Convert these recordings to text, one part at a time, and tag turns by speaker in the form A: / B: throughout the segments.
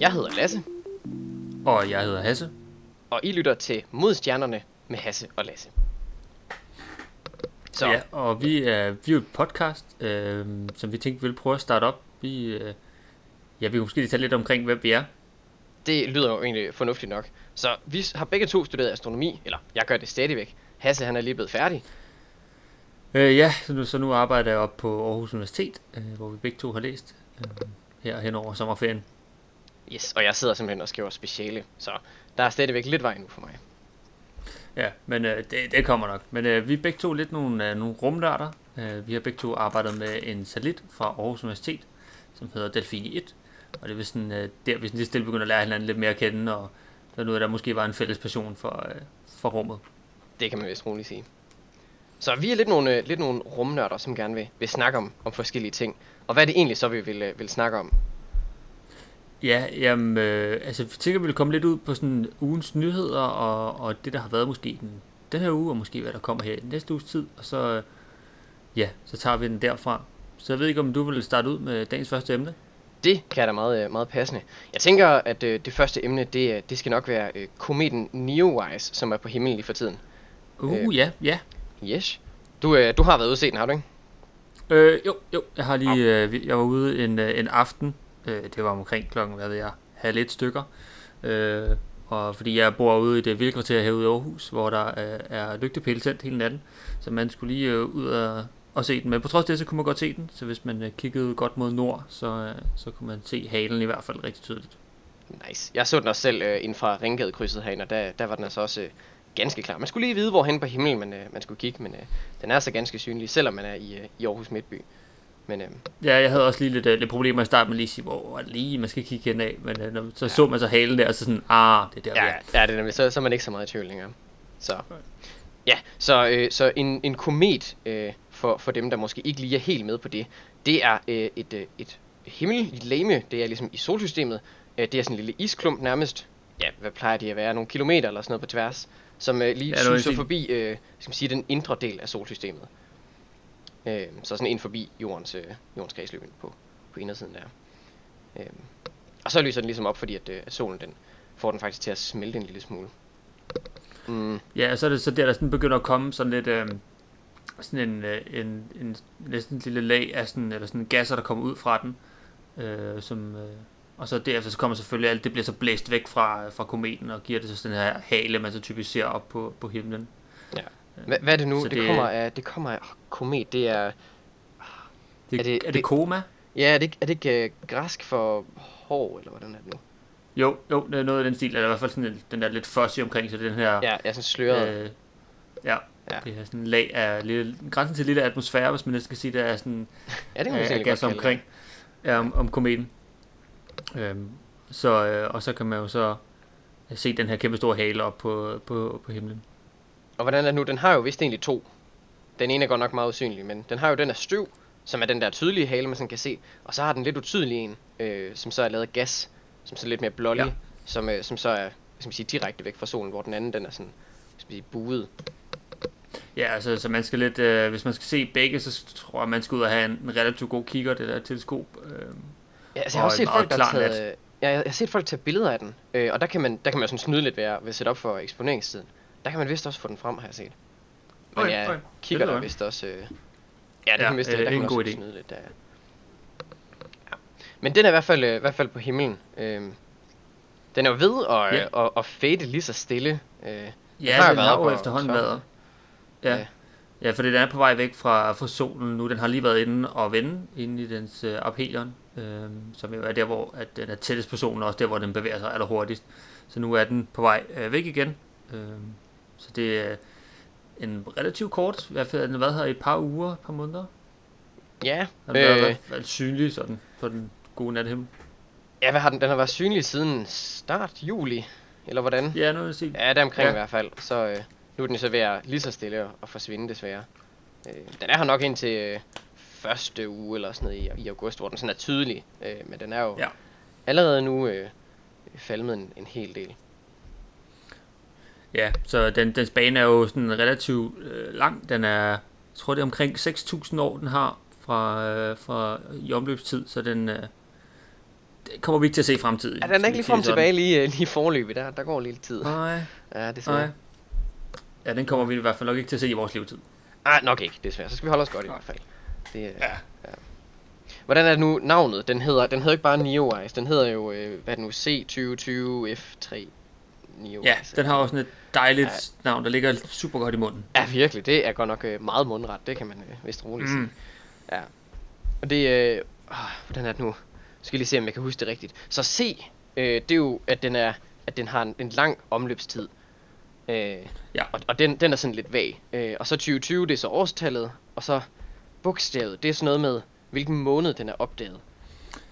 A: Jeg hedder Lasse,
B: Og jeg hedder Hasse.
A: og I lytter til Mod Stjernerne med Hasse og Lasse. Så
B: Ja, og vi er, vi er et podcast, øh, som vi tænkte, vi ville prøve at starte op. Vi, øh, ja, vi kan måske lige tage lidt omkring, hvem vi er.
A: det lyder jo egentlig fornuftigt nok. Så vi har begge to studeret astronomi, eller jeg gør det stadigvæk. Hasse han er lige blevet færdig.
B: Øh, ja, så nu, så nu arbejder jeg op på Aarhus Universitet, øh, hvor vi begge to har læst øh, her hen over sommerferien.
A: Yes, og jeg sidder simpelthen og skriver speciale, så der er stadigvæk lidt vej nu for mig.
B: Ja, men øh, det, det kommer nok. Men øh, vi er begge to lidt nogle, øh, nogle rumnørder. Øh, vi har begge to arbejdet med en satellit fra Aarhus Universitet, som hedder Delfini 1. Og det er sådan, øh, der, vi sådan lige stille begynder at lære hinanden lidt mere at kende, og der er noget, der måske var en fælles passion for, øh, for rummet.
A: Det kan man vist roligt sige. Så vi er lidt nogle, øh, lidt nogle rumnørder, som gerne vil, vil snakke om, om forskellige ting. Og hvad er det egentlig så, vi vil, øh, vil snakke om?
B: Ja, jamen, øh, altså vi tænker, vi vil komme lidt ud på sådan ugens nyheder, og, og det, der har været måske den, den her uge, og måske hvad der kommer her i næste uges tid, og så, øh, ja, så tager vi den derfra. Så jeg ved ikke, om du vil starte ud med dagens første emne?
A: Det kan da meget, øh, meget passende. Jeg tænker, at øh, det første emne, det, øh, det skal nok være øh, kometen Neowise, som er på himlen lige for tiden.
B: Uh,
A: Øh.
B: ja, ja.
A: Yes. Du, øh, du har været ude at se den, har du ikke?
B: Øh, jo, jo, jeg har lige, øh, jeg var ude en, øh, en aften, øh, det var omkring klokken, hvad ved jeg, halv et stykker, øh, og fordi jeg bor ude i det vildkvarter herude i Aarhus, hvor der øh, er lygtepæle tændt hele natten, så man skulle lige øh, ud og, og se den, men på trods af det, så kunne man godt se den, så hvis man øh, kiggede godt mod nord, så, øh, så kunne man se halen i hvert fald rigtig tydeligt.
A: Nice. Jeg så den også selv øh, inden fra Ringgadekrydset herinde, og der, der var den altså også øh, ganske klar. Man skulle lige vide, hvorhen på himlen man, øh, man skulle kigge, men øh, den er så ganske synlig, selvom man er i, øh, i Aarhus Midtby. Men øh,
B: Ja, jeg havde også lige lidt, øh, lidt problemer i starten med lige at sige, hvor det lige man skal kigge hen af, men øh, når, så ja. så man så halen der, og så sådan, ah, det er der,
A: ja, ja, det er nemlig, så, så er man ikke så meget i tvivl længere. Så, ja, så, øh, så en, en komet, øh, for, for dem, der måske ikke lige er helt med på det, det er øh, et, øh, et himmeligt lame, det er ligesom i solsystemet, øh, det er sådan en lille isklump nærmest, ja, hvad plejer de at være, nogle kilometer eller sådan noget på tværs, som øh, lige
B: Ja,
A: suser forbi, øh, skal man sige, den indre del af solsystemet. Øh, så sådan ind forbi jordens, øh, jordens kredsløb på, på indersiden der. Øh, og så lyser den ligesom op, fordi at, øh, at solen den får den faktisk til at smelte en lille smule. Mm,
B: Ja, og så er det så der, der sådan begynder at komme sådan lidt, øh, sådan en, øh, en, en, næsten en lille lag af sådan, eller sådan gasser, der kommer ud fra den, øh, som, øh, og så derefter så kommer selvfølgelig alt, det bliver så blæst væk fra, fra kometen, og giver det så sådan her hale, man så typisk ser op på, på himlen.
A: Hvad, hvad er det nu? Det,
B: det-
A: kommer af, det kommer af komet. Det er...
B: Det,
A: Er det-
B: er det koma?
A: Ja, er det, er det ikke øh, græsk for hår, eller hvordan er det nu?
B: Jo, jo, det er noget af den stil, eller i hvert fald sådan en, den der lidt fuzzy omkring, så den her,
A: Ja, jeg er sådan sløret.
B: øh, ja,
A: Ja.
B: ja, det er sådan en lag af lille, grænsen til lille atmosfære, hvis man næsten skal sige, der er sådan
A: ja, det kan man
B: gas omkring ja, om, om kometen. Øhm, så, øh, og så kan man jo så se den her kæmpe store hale op på, på, på himlen.
A: Og hvordan er det nu? Den har jo vist egentlig to. Den ene er godt nok meget usynlig, men den har jo den af støv, som er den der tydelige hale, man sådan kan se. Og så har den lidt utydelige en, øh, som så er lavet af gas, som så er lidt mere blålig, ja. Som, øh, som så er skal man sige, direkte væk fra solen, hvor den anden den er sådan skal man sige, buet.
B: Ja, altså, så man skal lidt, øh, hvis man skal se begge, så tror jeg, man skal ud og have en, en relativt god kigger, det der teleskop. Øh,
A: Ja, altså, jeg har
B: Og
A: også set folk, der har taget, øh, ja, jeg har set folk tage billeder af den, øh, og der kan man, der kan man sådan snyde lidt ved at, ved at sætte op for eksponeringstiden. Der kan man vist også få den frem, har jeg set. Men
B: Okay,
A: ja,
B: okay.
A: kigger der vist også... Øh, ja, det
B: Ja,
A: kan vist,
B: øh,
A: der
B: er
A: kan man
B: god
A: også
B: idé.
A: snyde lidt der. ja. Ja. Men den er i hvert fald, øh, i hvert fald på himlen. Øh, den er jo ved at,
B: Ja.
A: ja. at, at fade lige så stille. Øh,
B: ja,
A: har
B: så
A: jo
B: den har jo efterhånden været. Ja.
A: Ja.
B: ja, for den er på vej væk fra, fra solen nu. Den har lige været inde og vende inde i dens øh, aphelion, øh, som jo er der, hvor at den er tættest på solen, og også der, hvor den bevæger sig allerhurtigst. Så nu er den på vej øh, væk igen. Øh, så det er en relativt kort, i hvert fald den har været her i et par uger, et par måneder.
A: ja,
B: Den har været
A: øh,
B: hvert fald synlig sådan på den gode nathimmel.
A: ja, hvad har den? Den har været synlig siden start juli, eller hvordan?
B: Ja, noget at sige.
A: Ja, det er omkring ja. I hvert fald. Så øh, nu er den så ved at lige så stille og, og forsvinde desværre. Øh, den er her nok indtil øh, første uge eller sådan noget i, i august, hvor den sådan er tydelig. Øh, men den er jo
B: Ja.
A: allerede nu øh, falmet en, en hel del.
B: Ja, så den, dens bane er jo sådan relativt øh, lang. Den er, jeg tror det er omkring 6.000 år, den har fra, øh, fra i omløbstid, så den, øh, det kommer vi ikke til at se i fremtiden.
A: Ja, den er ikke lige frem tilbage lige, lige forløbet. Der, der går lidt tid.
B: Nej.
A: Ja, det
B: Nej. Ja, den kommer vi i hvert fald nok ikke til at se i vores levetid.
A: Nej, nok ikke, desværre. Så skal vi holde os godt i hvert fald. Det, ja.
B: Ja.
A: ja. Hvordan er det nu navnet? Den hedder, den hedder ikke bare NeoWise, den hedder jo, øh, hvad er det nu, C2020 F3 NeoWise.
B: Ja, den har også sådan et dejligt
A: Ja.
B: navn, der ligger super godt i munden.
A: Ja, virkelig. Det er godt nok øh, meget mundret. Det kan man øh, vist roligt sige.
B: Mm.
A: Ja. Og det, øh, hvordan er det nu? Skal lige se, om jeg kan huske det rigtigt. Så C, øh, det er jo, at den, er, at den har en, en lang omløbstid. Øh,
B: Ja.
A: Og, og den, den er sådan lidt vag. Øh, og så 2020, det er så årstallet. Og så bogstavet, det er sådan noget med, hvilken måned den er opdaget.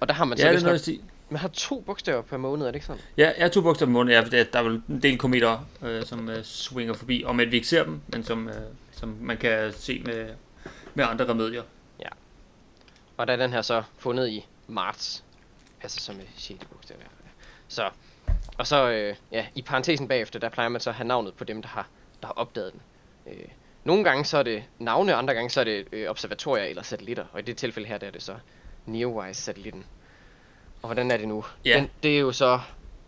A: Og der har man så
B: Ja, det
A: nok,
B: sige.
A: Man har to bogstaver per måned, er det ikke sådan?
B: Ja, jeg har to bogstaver på munden. Ja, der, der er vel en del kometer, øh, som øh, swinger forbi. Om at vi ikke ser dem, men som, øh, som man kan se med, med andre remedier.
A: Og der er den her så fundet i marts. Passer så med 6. bogstav. Ja. Så, og så, øh, ja, i parentesen bagefter, der plejer man så at have navnet på dem, der har, der har opdaget den. Øh, nogle gange så er det navne, andre gange så er det øh, observatorier eller satellitter. Og i det tilfælde her, der er det så NeoWise-satellitten. Og hvordan er det nu?
B: Ja.
A: Den, det er jo så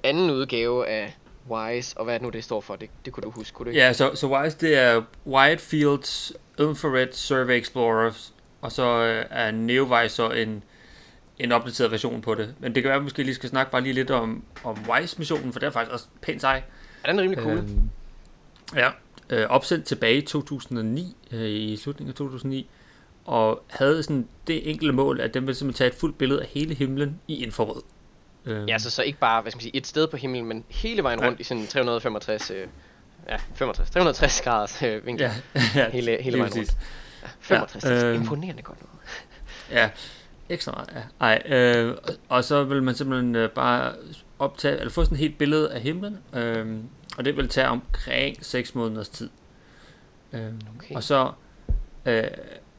A: anden udgave af WISE, og hvad er det nu, det står for? Det, det kunne du huske, kunne du ikke?
B: Ja, så, så WISE, det er Wide Fields Infrared Survey Explorer, og så øh, er NeoWise så en, en opdateret version på det. Men det kan være, at vi måske lige skal snakke bare lige lidt om, om WISE-missionen, for det er faktisk også pænt sej.
A: Ja, den er rimelig cool.
B: Øhm, ja, øh, opsendt tilbage i 2009, øh, i slutningen af 2009, og havde sådan det enkelte mål, at den ville simpelthen tage et fuldt billede af hele himlen i infrarød. Øhm,
A: Ja, så, så ikke bare, hvad skal man sige, et sted på himlen, men hele vejen
B: Ja.
A: rundt i sådan 365, øh, ja, 65, 360 graders øh, vinkel.
B: ja, ja,
A: hele, hele vejen rundt. Ja, 65, ja, øh, imponerende godt noget.
B: Ja, ekstra meget, ja. Ej, øh, og- og så vil man simpelthen øh, bare optage, eller få sådan et helt billede af himlen, øh, og det vil tage omkring 6 måneders tid. Øh,
A: Okay.
B: Og så, øh,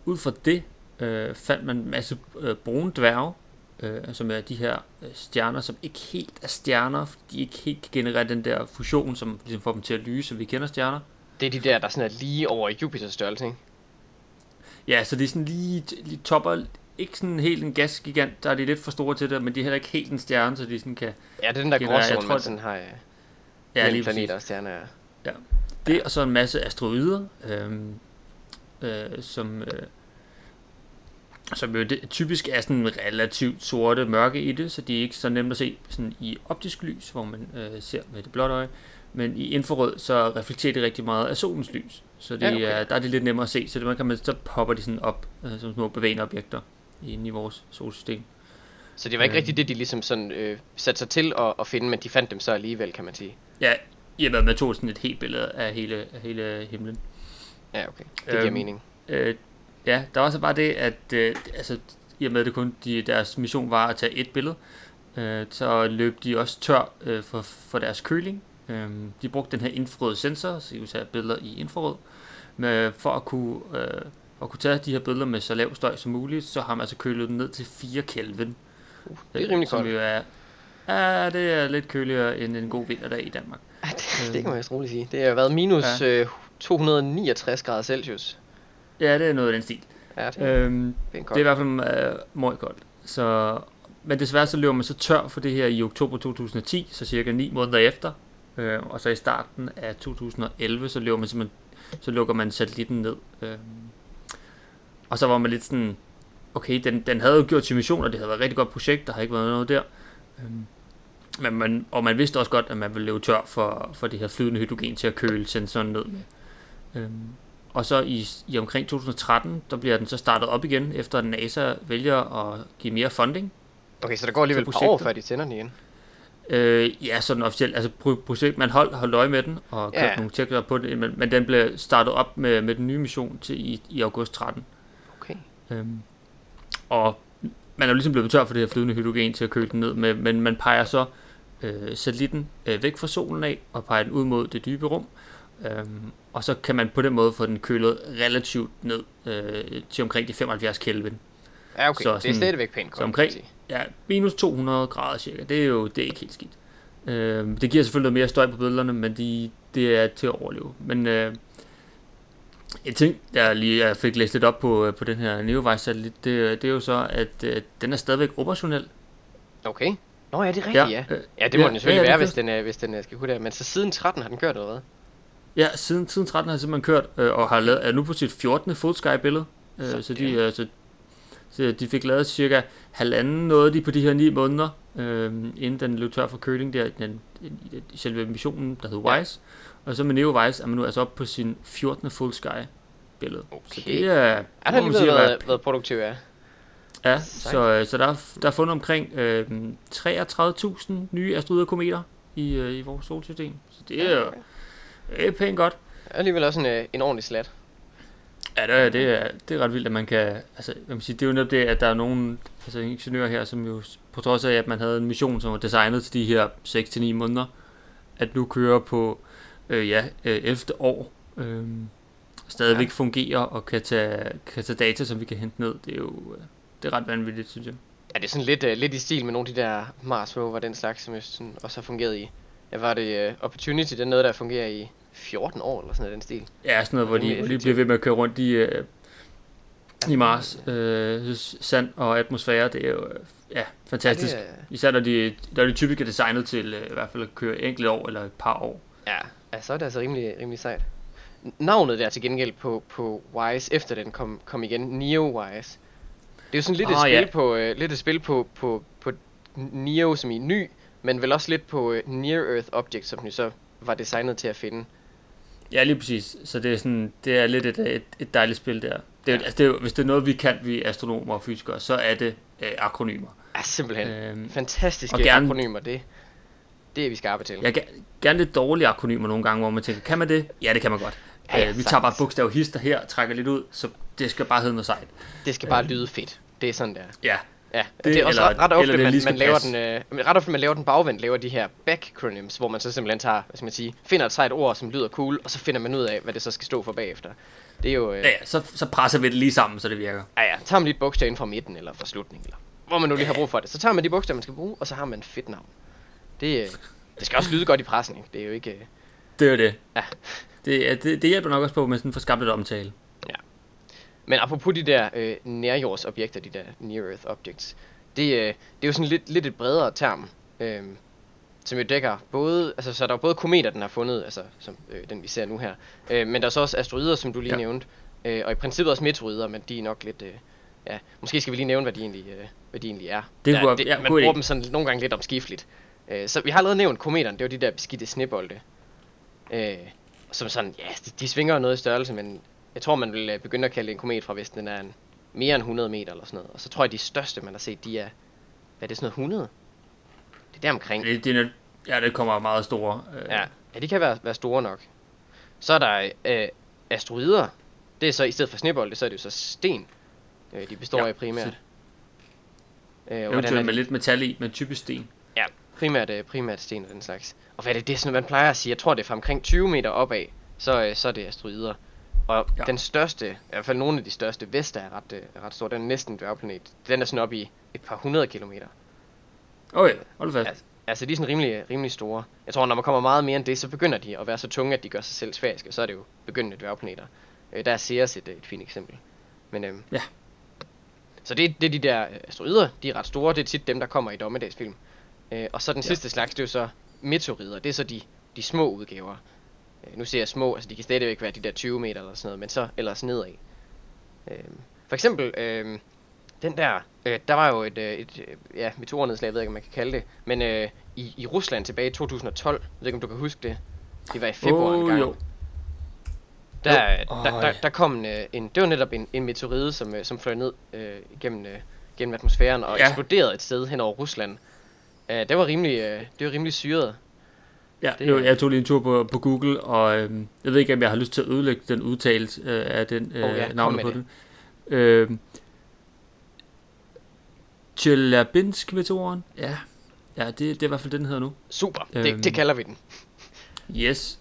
B: ud fra det, øh, fandt man en masse øh, brune dværge, øh, som er de her øh, stjerner, som ikke helt er stjerner, fordi de ikke helt kan generere den der fusion, som ligesom får dem til at lyse, som vi kender stjerner.
A: Det er de der, der sådan er lige over Jupiters størrelse, ikke?
B: Ja, så det er sådan lige, lige topper, ikke sådan helt en gasgigant, der er de lidt for store til det, men de er heller ikke helt en stjerne, så de sådan kan...
A: Ja, det er den der gråzone,
B: tror,
A: man sådan har øh,
B: Ja,
A: mellem
B: lige
A: planeter og stjerner. Ja.
B: Det og så en masse asteroider, øhm, øh, som, øh, som jo det, typisk er sådan relativt sorte mørke i det, så de er ikke så nemt at se sådan i optisk lys, hvor man øh, ser med det blotte øje. Men i infrarød, så reflekterer de rigtig meget af solens lys. Så det,
A: Ja, okay.
B: er, der er det lidt nemmere at se, så det, man kan man, så popper de sådan op øh, som små bevægende objekter inde i vores solsystem.
A: Så det var ikke
B: Øhm.
A: rigtigt det, de ligesom sådan øh, satte sig til at, at finde, men de fandt dem så alligevel, kan man sige.
B: Ja, i og med, at man tog sådan et helt billede af hele, af hele himlen.
A: Ja, okay. Det giver
B: Øhm,
A: mening.
B: Øh, ja, der var så bare det, at øh, altså, i og med, det kun de, deres mission var at tage et billede, øh, så løb de også tør øh, for, for deres køling. Øh, de brugte den her infrarøde sensor, så de kunne tage billeder i infrarød, med, for at kunne, øh, at kunne tage de her billeder med så lav støj som muligt, så har man altså kølet dem ned til 4 Kelvin.
A: Uh, det er rimelig
B: som
A: koldt.
B: jo er, ja, det er lidt køligere end en god vinterdag i Danmark.
A: Ja, det, det kan man vist roligt sige. Det har været minus
B: Ja.
A: øh, 269 grader Celsius.
B: Ja, det er noget af den stil.
A: Ja, det er
B: Øhm, Det er i hvert fald øh, meget koldt. Så, men desværre så løber man så tør for det her i oktober 2010, så cirka 9 måneder efter. Øh, og så i starten af 2011, så, løber man simpelthen, så lukker man satellitten ned. Øh, og så var man lidt sådan, okay, den, den havde jo gjort sin mission, og det havde været et rigtig godt projekt, der har ikke været noget der. Øh, men man, og man vidste også godt, at man ville løbe tør for, for det her flydende hydrogen til at køle sensoren ned med. Øhm, og så i, i omkring 2013, der bliver den så startet op igen, efter at NASA vælger at give mere funding.
A: Okay, så der går alligevel et par år, før de tænder den igen.
B: Øh, ja, sådan officielt. Altså pro- projekt, man holdt, holdt øje med den, og kørt
A: Ja.
B: ja. nogle tjekker på det, men, men den blev startet op med, med den nye mission til i, i august 13.
A: Okay.
B: Øhm, og man er jo ligesom blevet tør for det her flydende hydrogen til at køle den ned med, men man peger så øh, satellitten øh, væk fra solen af, og peger den ud mod det dybe rum. Øhm, og så kan man på den måde få den kølet relativt ned øh, til omkring de 75 Kelvin.
A: Ja, okay.
B: Så
A: det er
B: sådan-
A: stadigvæk pænt koldt,
B: omkring-. Ja, minus 200 grader cirka. Det er jo det er ikke helt skidt. Øh, det giver selvfølgelig noget mere støj på billederne, men de, det er til at overleve. Men øh, en ting, der lige jeg fik læst lidt op på, øh, på den her Neowise satellit, det, det er jo så, at øh, den er stadigvæk operationel.
A: Okay. Nå ja, det er rigtigt, ja. Ja,
B: øh,
A: ja det må
B: ja,
A: den selvfølgelig
B: ja,
A: være,
B: det
A: hvis den, hvis den skal kunne det. Men så siden 13 har den kørt hvad?
B: Ja, siden, siden 13 har jeg simpelthen kørt, øh, og har lavet, er nu på sit 14. full sky billede. Øh, så, de, øh, så, så de fik lavet cirka halvanden noget de på de her 9 måneder, øh, inden den løb tør for køling der, den, selve missionen, der hedder
A: Ja.
B: Wise. Og så med Neo Wise er man nu altså oppe på sin 14. full sky billede. Så
A: Okay.
B: det er,
A: Er
B: det
A: der
B: må man
A: alligevel
B: sige, at være-
A: været, været produktiv, ja?
B: Ja,
A: Sejt.
B: så, øh, så der, er, der er fundet omkring øh, 33.000 nye asteroider og kometer i, øh, i vores solsystem. Så det er
A: Okay.
B: Det er pænt godt.
A: Alligevel også en, øh, en ordentlig slat.
B: Ja, det er, det, er, det er ret vildt, at man kan... Altså, jeg vil sige, det er jo netop det, at der er nogle altså, ingeniører her, som jo, på trods af, at man havde en mission, som var designet til de her 6-9 måneder, at nu kører på, øh, ja, øh, 11. år, øh, stadigvæk
A: Ja.
B: fungerer og kan tage, kan tage data, som vi kan hente ned. Det er jo øh, det er ret vanvittigt, synes jeg.
A: Ja, det er sådan lidt, uh, lidt i stil med nogle af de der Mars rover, den slags, som jeg sådan også har fungeret i. Ja, var det uh, Opportunity, er noget, der fungerer i 14 år, eller sådan noget, den stil.
B: Ja, sådan noget, hvor de,
A: effektivt.
B: bliver ved med at køre rundt i, øh, i Mars. Øh, sand og atmosfære, det er jo øh, ja, fantastisk.
A: Ja, det
B: Især når de, når de typisk er designet til øh, i hvert fald at køre enkelte år eller et par år.
A: ja, ja, så er det altså rimelig, rimelig sejt. Navnet der til gengæld på, på Wise, efter den kom, kom igen, Neo Wise. Det er jo sådan lidt et
B: Ah,
A: spil
B: ja.
A: på, uh, lidt et spil på, på, på Neo som i ny, men vel også lidt på uh, Near Earth Object, som den så var designet til at finde.
B: Ja, lige præcis. Så det er, sådan, det er lidt et, et, et dejligt spil der. Det er,
A: Ja.
B: altså, det er, hvis det er noget, vi kan, vi astronomer og fysikere, så er det øh, akronymer.
A: Ja, simpelthen.
B: Øhm,
A: Fantastiske
B: og gerne-
A: akronymer, det, det er vi skarpe til.
B: jeg kan gerne lidt dårlige akronymer nogle gange, hvor man tænker, kan man det? Ja, det kan man godt.
A: Ja,
B: øh, vi tager bare bogstav hister her, trækker lidt ud, så det skal bare hedde noget sejt.
A: Det skal bare lyde fedt. Det er sådan der.
B: Ja,
A: Ja, det, det er også
B: eller-
A: ret, ret ofte, man, man laver
B: passe.
A: den, øh, ret ofte, man laver den bagvendt, laver de her backronyms, hvor man så simpelthen tager, hvad skal man sige, finder et sejt ord, som lyder cool, og så finder man ud af, hvad det så skal stå for bagefter. Det er jo, øh,
B: ja, ja så, så presser vi det lige sammen, så det virker.
A: ja, ja, tager man lige et bogstav ind fra midten, eller fra slutningen, eller hvor man nu lige har brug for det. Så tager man de bogstaver, man skal bruge, og så har man et fedt navn. Det, øh, det skal også lyde godt i pressen, ikke? Det er jo ikke... Øh,
B: Det er jo det.
A: Ja.
B: Det, er- det, det hjælper nok også på, at man sådan får skabt et omtale.
A: Men apropos de der øh, nærjordsobjekter, de der near earth objects, det, øh, det er jo sådan lidt, lidt et bredere term, øh, som jo dækker både, altså så er der jo både kometer, den har fundet, altså som øh, den vi ser nu her, øh, men der er så også asteroider, som du lige ja. Nævnte, øh, og i princippet også meteorider, men de er nok lidt, øh, ja, måske skal vi lige nævne, hvad de egentlig, øh, hvad de egentlig er.
B: Det
A: Der-
B: være- ja,
A: man
B: god idé.
A: bruger dem sådan nogle gange lidt omskifteligt. Øh, så vi har allerede nævnt kometerne, det var de der beskidte snebolde, øh, som sådan, ja, de, de svinger noget i størrelse, men jeg tror, man vil øh, begynde at kalde en komet fra, hvis den er en, mere end 100 meter eller sådan noget. Og så tror jeg, de største, man har set, de er, hvad er det, sådan noget 100? Det er der omkring.
B: Det, det, er ja, det kommer meget store. Øh,
A: Ja, ja de kan være, være store nok. Så er der øh, asteroider. Det er så, i stedet for snebolde, så er det jo så sten, øh, de består
B: Ja,
A: af primært.
B: så-
A: Øh, er
B: Eventuelt med lidt metal i, men typisk sten.
A: primært, øh, primært sten og den slags. Og hvad er det, det er sådan, man plejer at sige, jeg tror det er fra omkring 20 meter opad, så, øh, så er det asteroider. Og ja. Den største, i hvert fald nogle af de største, Vesta er ret, øh, er ret stor, den er næsten en dværgplanet. Den er sådan op i et par hundrede kilometer.
B: Okay, hold fast.
A: Altså, altså de er sådan rimelig, rimelig store. Jeg tror, når man kommer meget mere end det, så begynder de at være så tunge, at de gør sig selv sfæriske, så er det jo begyndende dværgplaneter. Øh, der er Ceres et, et fint eksempel. Men, øhm,
B: Ja.
A: Så det, det er de der øh, asteroider, de er ret store, det er tit dem, der kommer i dommedagsfilm. Øh, og så den
B: Ja.
A: sidste slags, det er jo så meteorider, det er så de, de små udgaver. Øh, nu ser jeg små, altså de kan stadigvæk være de der 20 meter eller sådan noget, men så ellers nedad. Øh, for eksempel, øh, den der, øh, der var jo et, øh, et øh, ja, meteornedslag, jeg ved ikke, om man kan kalde det, men øh, i, i Rusland tilbage i 2012, jeg ved ikke, om du kan huske det, det var i februar
B: Åh,
A: en gang.
B: jo.
A: Der,
B: Jo.
A: der, der, der kom en, en, det var netop en, en meteoride, som, som fløj ned øh, gennem, øh, gennem atmosfæren og. Ja. eksploderede et sted hen over Rusland. Øh, det var rimelig, øh, det var rimelig syret.
B: Ja,
A: Det
B: det, jeg tog lige en tur på, på Google, og øhm, jeg ved ikke, om jeg har lyst til at ødelægge den udtalelse øh, af den øh,
A: Åh, ja,
B: navnet på
A: det.
B: den. Øh, Tjeljabinsk-meteoren? Ja, ja det, det er i hvert fald det, den hedder nu.
A: Super, øhm.
B: Øhm.
A: det, det kalder vi den.
B: Yes,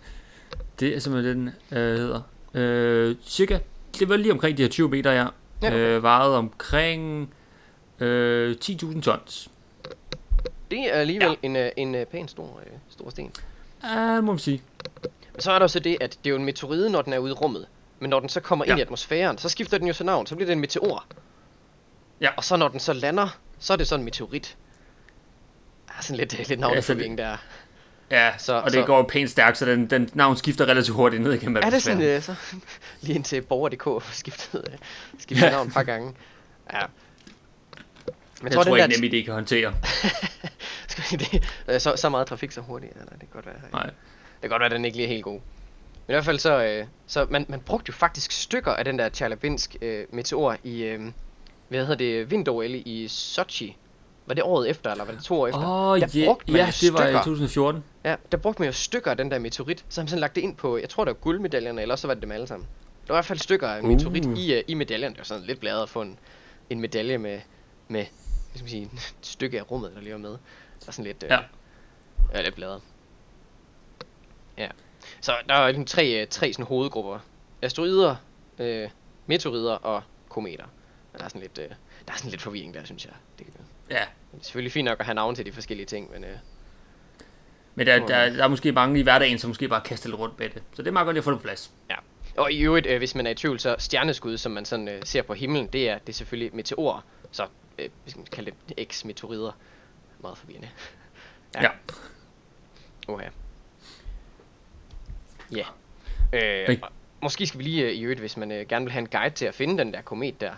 B: det er simpelthen det, den øh, hedder. Øh, cirka, det var lige omkring de her 20 meter, ja.
A: Ja,
B: øh, vejede omkring øh, 10.000 tons.
A: Det er alligevel ja.
B: Ja.
A: en, øh, en øh, pæn stor, øh, stor sten.
B: Ja, det må man sige.
A: Men så er der jo så det, at det er jo en meteoride, når den er ude i rummet. Men når den så kommer ja. ind
B: Ja.
A: i atmosfæren, så skifter den jo så navn, så bliver det en meteor.
B: Ja.
A: Og så når den så lander, så er det så en meteorit. Er sådan lidt, lidt navneforvirring der.
B: Ja, så, og det så, går pænt stærkt, så den, den navn skifter relativt hurtigt ned igennem
A: Er det sådan, uh, så lige indtil borger.dk skiftet, uh, skiftet ja. navn et par gange? Ja.
B: Men jeg tror, tror ikke, NemID kan håndtere.
A: det, så, så meget trafik så hurtigt, eller det kan godt være. Nej. Det kan godt være, at den ikke lige er helt god. Men i hvert fald så, øh, så man, man brugte jo faktisk stykker af den der Tjerlabinsk øh, meteor i, øh, hvad hedder det, vinter i Sochi. Var det året efter, eller var det to år efter?
B: Åh, oh, yeah, ja, det stykker, var i 2014.
A: Ja, der brugte man jo stykker af den der meteorit, så han sådan lagt det ind på, jeg tror det var guldmedaljerne, eller så var det dem alle sammen. Der var i hvert fald stykker af meteorit uh. i, uh, i medaljen. Det var sådan lidt bladet at få en, en medalje med, med hvad skal man sige, et stykke af rummet, der lige var med. Så sådan lidt, uh, ja. ja, lidt bladet. Ja. Så der er ligesom tre, øh, tre sådan hovedgrupper. Asteroider, øh, meteorider og kometer. Der er sådan lidt, øh, der er sådan lidt forvirring der, synes jeg. Det,
B: ja.
A: Det er selvfølgelig fint nok at have navn til de forskellige ting, men... Øh,
B: men der, der, der er måske mange i hverdagen, som måske bare kaster lidt rundt med det. Så det er meget godt lige at få det på plads.
A: Ja. Og i øvrigt, øh, hvis man er i tvivl, så stjerneskud, som man sådan øh, ser på himlen, det er, det er selvfølgelig meteorer. Så øh, vi skal kalde det X-meteorider. Meget forvirrende.
B: ja. ja.
A: Oh, ja. Ja. Øh, måske skal vi lige øh, i øvrigt, hvis man øh, gerne vil have en guide til at finde den der komet der.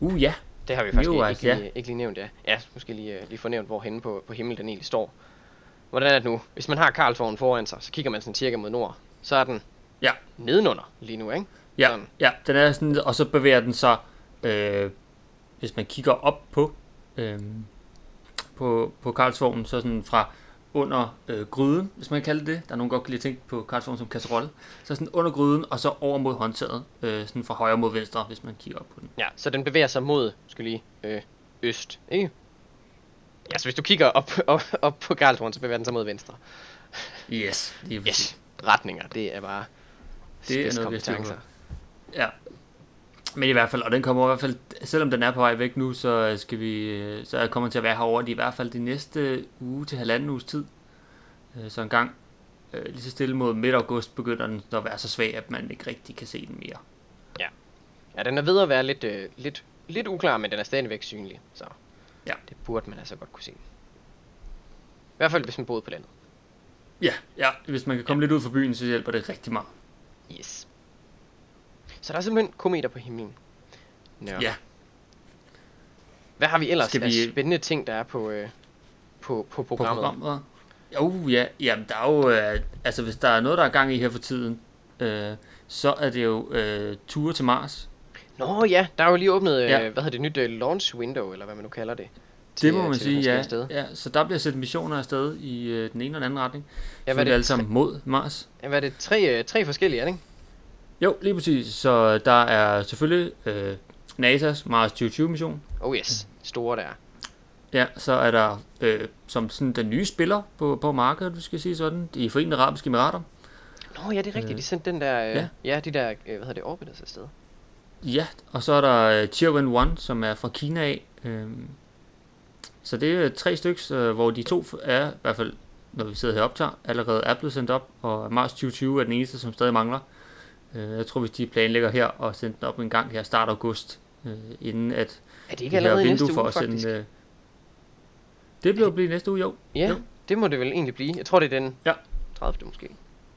B: Uh, ja.
A: Det har vi faktisk ikke, ikke, lige, ikke lige nævnt, ja. Ja, måske lige, øh, lige få nævnt, hvor henne på, på himlen den egentlig står. Hvordan er det nu? Hvis man har Karlsvognen foran sig, så kigger man sådan cirka mod nord. Så er den
B: ja.
A: nedenunder lige nu, ikke?
B: Ja, sådan. ja den er sådan, og så bevæger den sig, øh, hvis man kigger op på, øh, på, på Karlsvognen, så sådan fra under øh, gryden, hvis man kan kalde det. Der er nogen godt kan lide tænke på karlsvogn som kasserolle. Så sådan under gryden, og så over mod håndtaget, øh, sådan fra højre mod venstre, hvis man kigger op på den.
A: Ja, så den bevæger sig mod, skal lige, øh, øst, ikke? Ja, så hvis du kigger op, op, op på Karlsvogn, så bevæger den sig mod venstre.
B: Yes,
A: lige yes. Retninger, det er bare
B: det er noget, vi Ja, men i hvert fald, og den kommer i hvert fald, selvom den er på vej væk nu, så skal vi, så kommer den til at være herovre i hvert fald de næste uge til halvanden uges tid. Øh, så en gang øh, lige så stille mod midt august begynder den at være så svag, at man ikke rigtig kan se den mere.
A: Ja, ja den er ved at være lidt, øh, lidt, lidt uklar, men den er stadigvæk synlig, så
B: ja.
A: det burde man altså godt kunne se. I hvert fald hvis man boede på landet.
B: Ja, ja, hvis man kan komme ja. lidt ud fra byen, så hjælper det rigtig meget.
A: Yes. Så der er simpelthen kometer på himlen.
B: Nå. Ja.
A: Hvad har vi ellers Skal vi... af spændende ting, der er på, øh, på, på programmet? På programmet?
B: Jo, ja. Jamen, der er jo... Øh, altså, hvis der er noget, der er gang i her for tiden, øh, så er det jo øh, ture til Mars.
A: Nå ja, der er jo lige åbnet, øh, ja. hvad hedder det, nyt uh, launch window, eller hvad man nu kalder det.
B: Til, det må man sige, ja. ja. Så der bliver sendt missioner afsted i øh, den ene og den anden retning. Ja, hvad er det? alle sammen mod Mars.
A: Ja, hvad er det? Tre, øh, tre forskellige, er det ikke?
B: Jo, lige præcis. Så der er selvfølgelig øh, NASA's Mars 2020 mission.
A: Oh yes, store der.
B: Ja, så er der øh, som sådan den nye spiller på, på markedet, du skal sige sådan, de Forenede Arabiske Emirater.
A: Nå ja, det er rigtigt, øh, de sendte den der, øh, ja. ja, de der, øh, hvad hedder det, Orbiters afsted.
B: Ja, og så er der øh, Tianwen 1, som er fra Kina af. Øh, så det er tre stykker, øh, hvor de to er, i hvert fald når vi sidder her optager, allerede er blevet sendt op, og Mars 2020 er den eneste, som stadig mangler. Øh, jeg tror, hvis de planlægger her og sende den op en gang her start august, øh, inden at
A: er det ikke allerede
B: vindue næste for uge, at sende, faktisk? Øh, det bliver blive næste uge, jo.
A: Ja,
B: jo.
A: det må det vel egentlig blive. Jeg tror, det er den
B: ja.
A: 30. måske.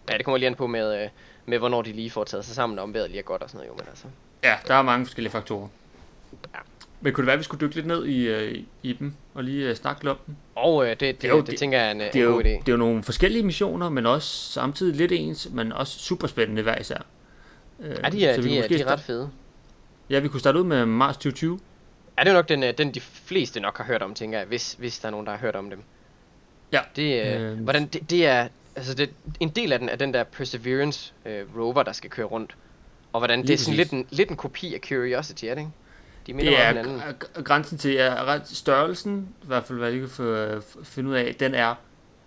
A: Ja, det kommer lige an på med, med hvornår de lige får taget sig sammen, om vejret lige er godt og sådan noget, jo, men altså.
B: Ja, der er mange forskellige faktorer. Ja. Men kunne det være, at vi skulle dykke lidt ned i, i dem, og lige snakke lidt om dem?
A: Og øh, det, det, det, jo, det, det tænker jeg er en, det er en god
B: idé. Det er jo nogle forskellige missioner, men også samtidig lidt ens, men også super spændende hver især.
A: Øh, ja, de er, så de, er, de er ret fede.
B: Ja, vi kunne starte ud med Mars 2020.
A: Ja, det er nok den, øh, den de fleste nok har hørt om, tænker jeg, hvis, hvis der er nogen, der har hørt om dem.
B: Ja.
A: Det, øh, øh, hvordan, det, det er, altså det, en del af den er den der Perseverance øh, rover, der skal køre rundt. Og hvordan det er sådan lidt en, lidt en kopi af Curiosity, er det ikke?
B: De minder det er hinanden. grænsen til ja, størrelsen, i hvert fald hvad jeg kan finde ud af, den er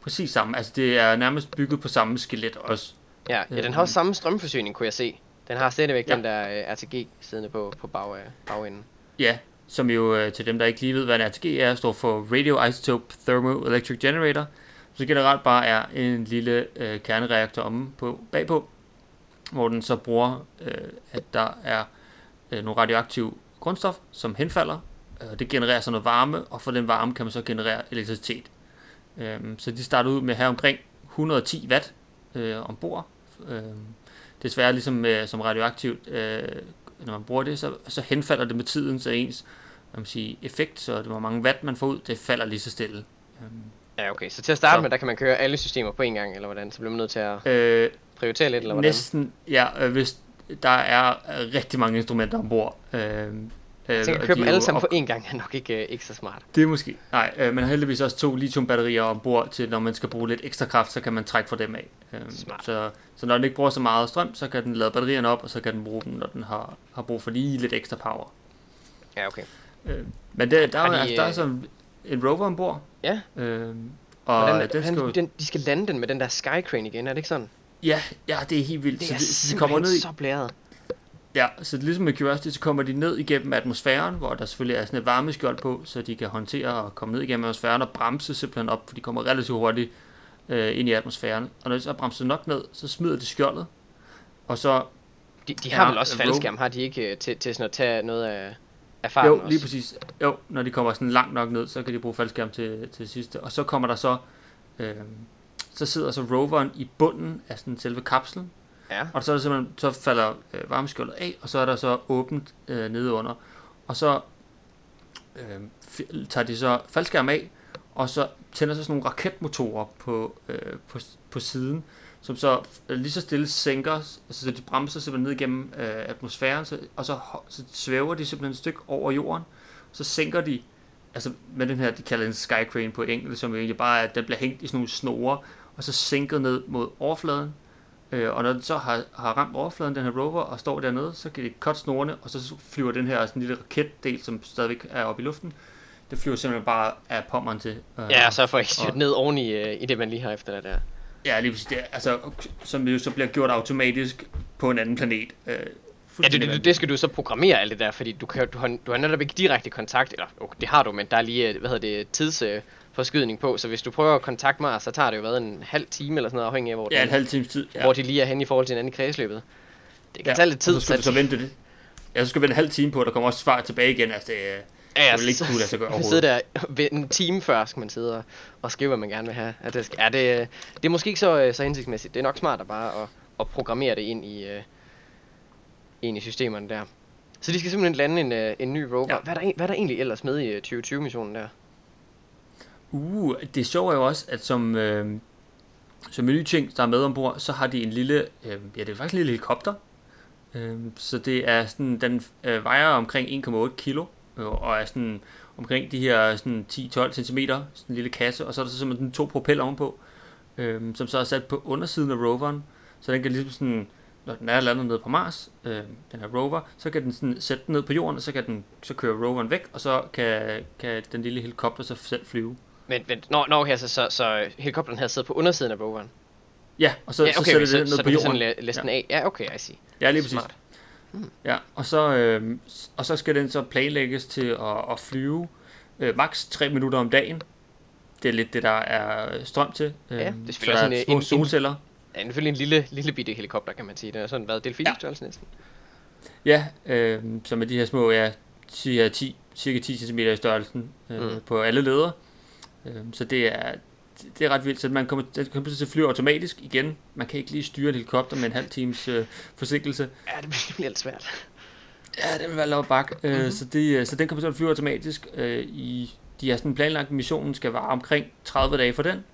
B: præcis samme. Altså det er nærmest bygget på samme skelet også.
A: Ja, ja den har også samme strømforsyning, kunne jeg se. Den har stadigvæk ja. den der uh, øh, RTG siddende på, på bag, uh, bagenden.
B: Ja, som jo uh, til dem, der ikke lige ved, hvad en RTG er, står for Radio Isotope Thermoelectric Generator. Så generelt bare er en lille uh, kernereaktor omme på, bagpå, hvor den så bruger, uh, at der er uh, nogle radioaktive grundstof, som henfalder. Uh, det genererer så noget varme, og for den varme kan man så generere elektricitet. Øhm, så de starter ud med have omkring 110 watt øh, ombord. Øhm, desværre ligesom øh, som radioaktivt, øh, når man bruger det, så, så henfalder det med tiden, så ens man sige, effekt, så det hvor mange watt man får ud, det falder lige så stille. Øhm,
A: Ja, okay. Så til at starte
B: Så-
A: med, der kan man køre alle systemer på en gang, eller hvordan? Så bliver man nødt til at
B: øh,
A: prioritere lidt, eller hvordan?
B: næsten, ja, øh, hvis der er rigtig mange instrumenter ombord. Øh,
A: Jeg tænker, at købe dem alle sammen på en gang er nok ikke, øh, ikke så smart.
B: Det er måske. Nej, øh, man har heldigvis også to lithiumbatterier ombord til, når man skal bruge lidt ekstra kraft, så kan man trække fra dem af. Øh,
A: Smart.
B: Så, så når den ikke bruger så meget strøm, så kan den lade batterierne op, og så kan den bruge dem, når den har, har brug for lige lidt ekstra power.
A: Ja, okay.
B: Øh, men det, der,
A: Har
B: er,
A: de,
B: altså, der er
A: øh,
B: sådan en rover ombord.
A: Ja.
B: Øh, og
A: Hvordan,
B: den skal,
A: den, de skal lande den med den der Skycrane igen, er det ikke sådan?
B: ja, ja, det er helt vildt.
A: Det
B: så,
A: er
B: de, så de kommer ned i,
A: så blæret.
B: Ja, så ligesom med Curiosity, så kommer de ned igennem atmosfæren, hvor der selvfølgelig er sådan et varmeskjold på, så de kan håndtere og komme ned igennem atmosfæren og bremse simpelthen op, for de kommer relativt hurtigt øh, ind i atmosfæren. Og når de så er bremset nok ned, så smider de skjoldet, og så,
A: De, de har vel også faldskærm, har de ikke øh, til, til sådan at tage noget af, af farten
B: jo,
A: også?
B: lige præcis, jo, når de kommer sådan langt nok ned, så kan de bruge faldskærm til, til sidste. Og så kommer der så, øh, så sidder så roveren i bunden af sådan selve kapslen,
A: Ja.
B: Og så, er der simpelthen, så falder øh, varmeskjoldet af, og så er der så åbent øh, nede under. Og så øh, tager de så faldskærm af, og så tænder så sådan nogle raketmotorer på, øh, på, på siden, som så øh, lige så stille sænker, altså så de bremser simpelthen ned igennem øh, atmosfæren, så, og så, så svæver de simpelthen et stykke over jorden, så sænker de, altså med den her, de kalder en skycrane på engelsk, som egentlig bare er, at den bliver hængt i sådan nogle snore, og så sænket ned mod overfladen, Øh, og når den så har, har ramt overfladen, den her rover, og står dernede, så kan de cut snorene, og så flyver den her sådan lille raketdel, som stadigvæk er oppe i luften, det flyver simpelthen bare af pommeren til. Øh,
A: Ja, så får ikke styrt ned oven i, øh, i det, man lige har efter det der.
B: Ja, lige præcis. Det, altså, som jo så bliver gjort automatisk på en anden planet. Øh,
A: Ja, det, det, det skal du så programmere alt det der, fordi du, kan, du, har, du har netop ikke direkte kontakt, eller okay, det har du, men der er lige, øh, hvad hedder det, tidsforskydning på, så hvis du prøver at kontakte mig, så tager det jo været en halv time eller sådan noget, afhængig af, hvor,
B: Ja, en halv times tid. Ja.
A: hvor de lige er henne i forhold til hinanden i kredsløbet. Det kan
B: ja.
A: tage lidt tid,
B: så skal du så vente det. Ja, så skal du vente en halv time på, at der kommer også svar tilbage igen. Altså, det, øh,
A: Ja,
B: det vil ikke kunne lade sig gøre
A: sidde der en time før, skal man sidde og, og skrive, hvad man gerne vil have. Ja, det, skal, ja, det, det er måske ikke så, øh, så hensigtsmæssigt. Det er nok smart at bare at, at programmere det ind i, øh, ind i systemerne der. Så de skal simpelthen lande en, øh, en ny rover.
B: Ja.
A: Ja. Hvad, er der, en- hvad er der egentlig ellers med i øh, 2020-missionen der?
B: Uh, det sjove er jo også, at som, øh, som en ny ting, der er med ombord, så har de en lille, øh, ja det er faktisk en lille helikopter. Øh, så det er sådan, den øh, vejer omkring 1,8 kilo, øh, og er sådan omkring de her sådan 10-12 cm, sådan en lille kasse, og så er der så simpelthen to propeller ovenpå, øh, som så er sat på undersiden af roveren, så den kan ligesom sådan, når den er landet nede på Mars, øh, den her rover, så kan den sådan sætte den ned på jorden, og så kan den så køre roveren væk, og så kan, kan den lille helikopter så selv flyve.
A: Men, men nå, nå okay, så, så, så helikopteren havde siddet på undersiden af roveren.
B: Ja, og så,
A: ja,
B: så
A: okay,
B: sætter
A: så,
B: det ned
A: så
B: på jorden.
A: sådan læ- læse den af. Ja, okay, I see.
B: Ja, lige præcis.
A: Smart.
B: Ja, og så, øh, og så skal den så planlægges til at, at flyve øh, maks 3 minutter om dagen. Det er lidt det, der er strøm til. Øh,
A: Ja, det er
B: så der
A: også
B: er
A: en-
B: små
A: en- en-
B: solceller.
A: Ja, selvfølgelig en lille, lille bitte helikopter, kan man sige. Den er sådan været delfinstørrelse næsten.
B: Ja, øh, som er de her små, ja, cirka 10, cirka 10 cm i størrelsen øh,
A: mm.
B: på alle ledere. Øh, så det er, det er ret vildt, så man kommer, kommer til at flyve automatisk igen. Man kan ikke lige styre en helikopter med en halv times øh, forsinkelse.
A: Ja, det bliver lidt svært.
B: Ja, det vil være lav bak. Mm-hmm. Øh, så, det, øh, så den kommer til at flyve automatisk. Øh, i, de har sådan planlagt, at missionen skal vare omkring 30 dage for den,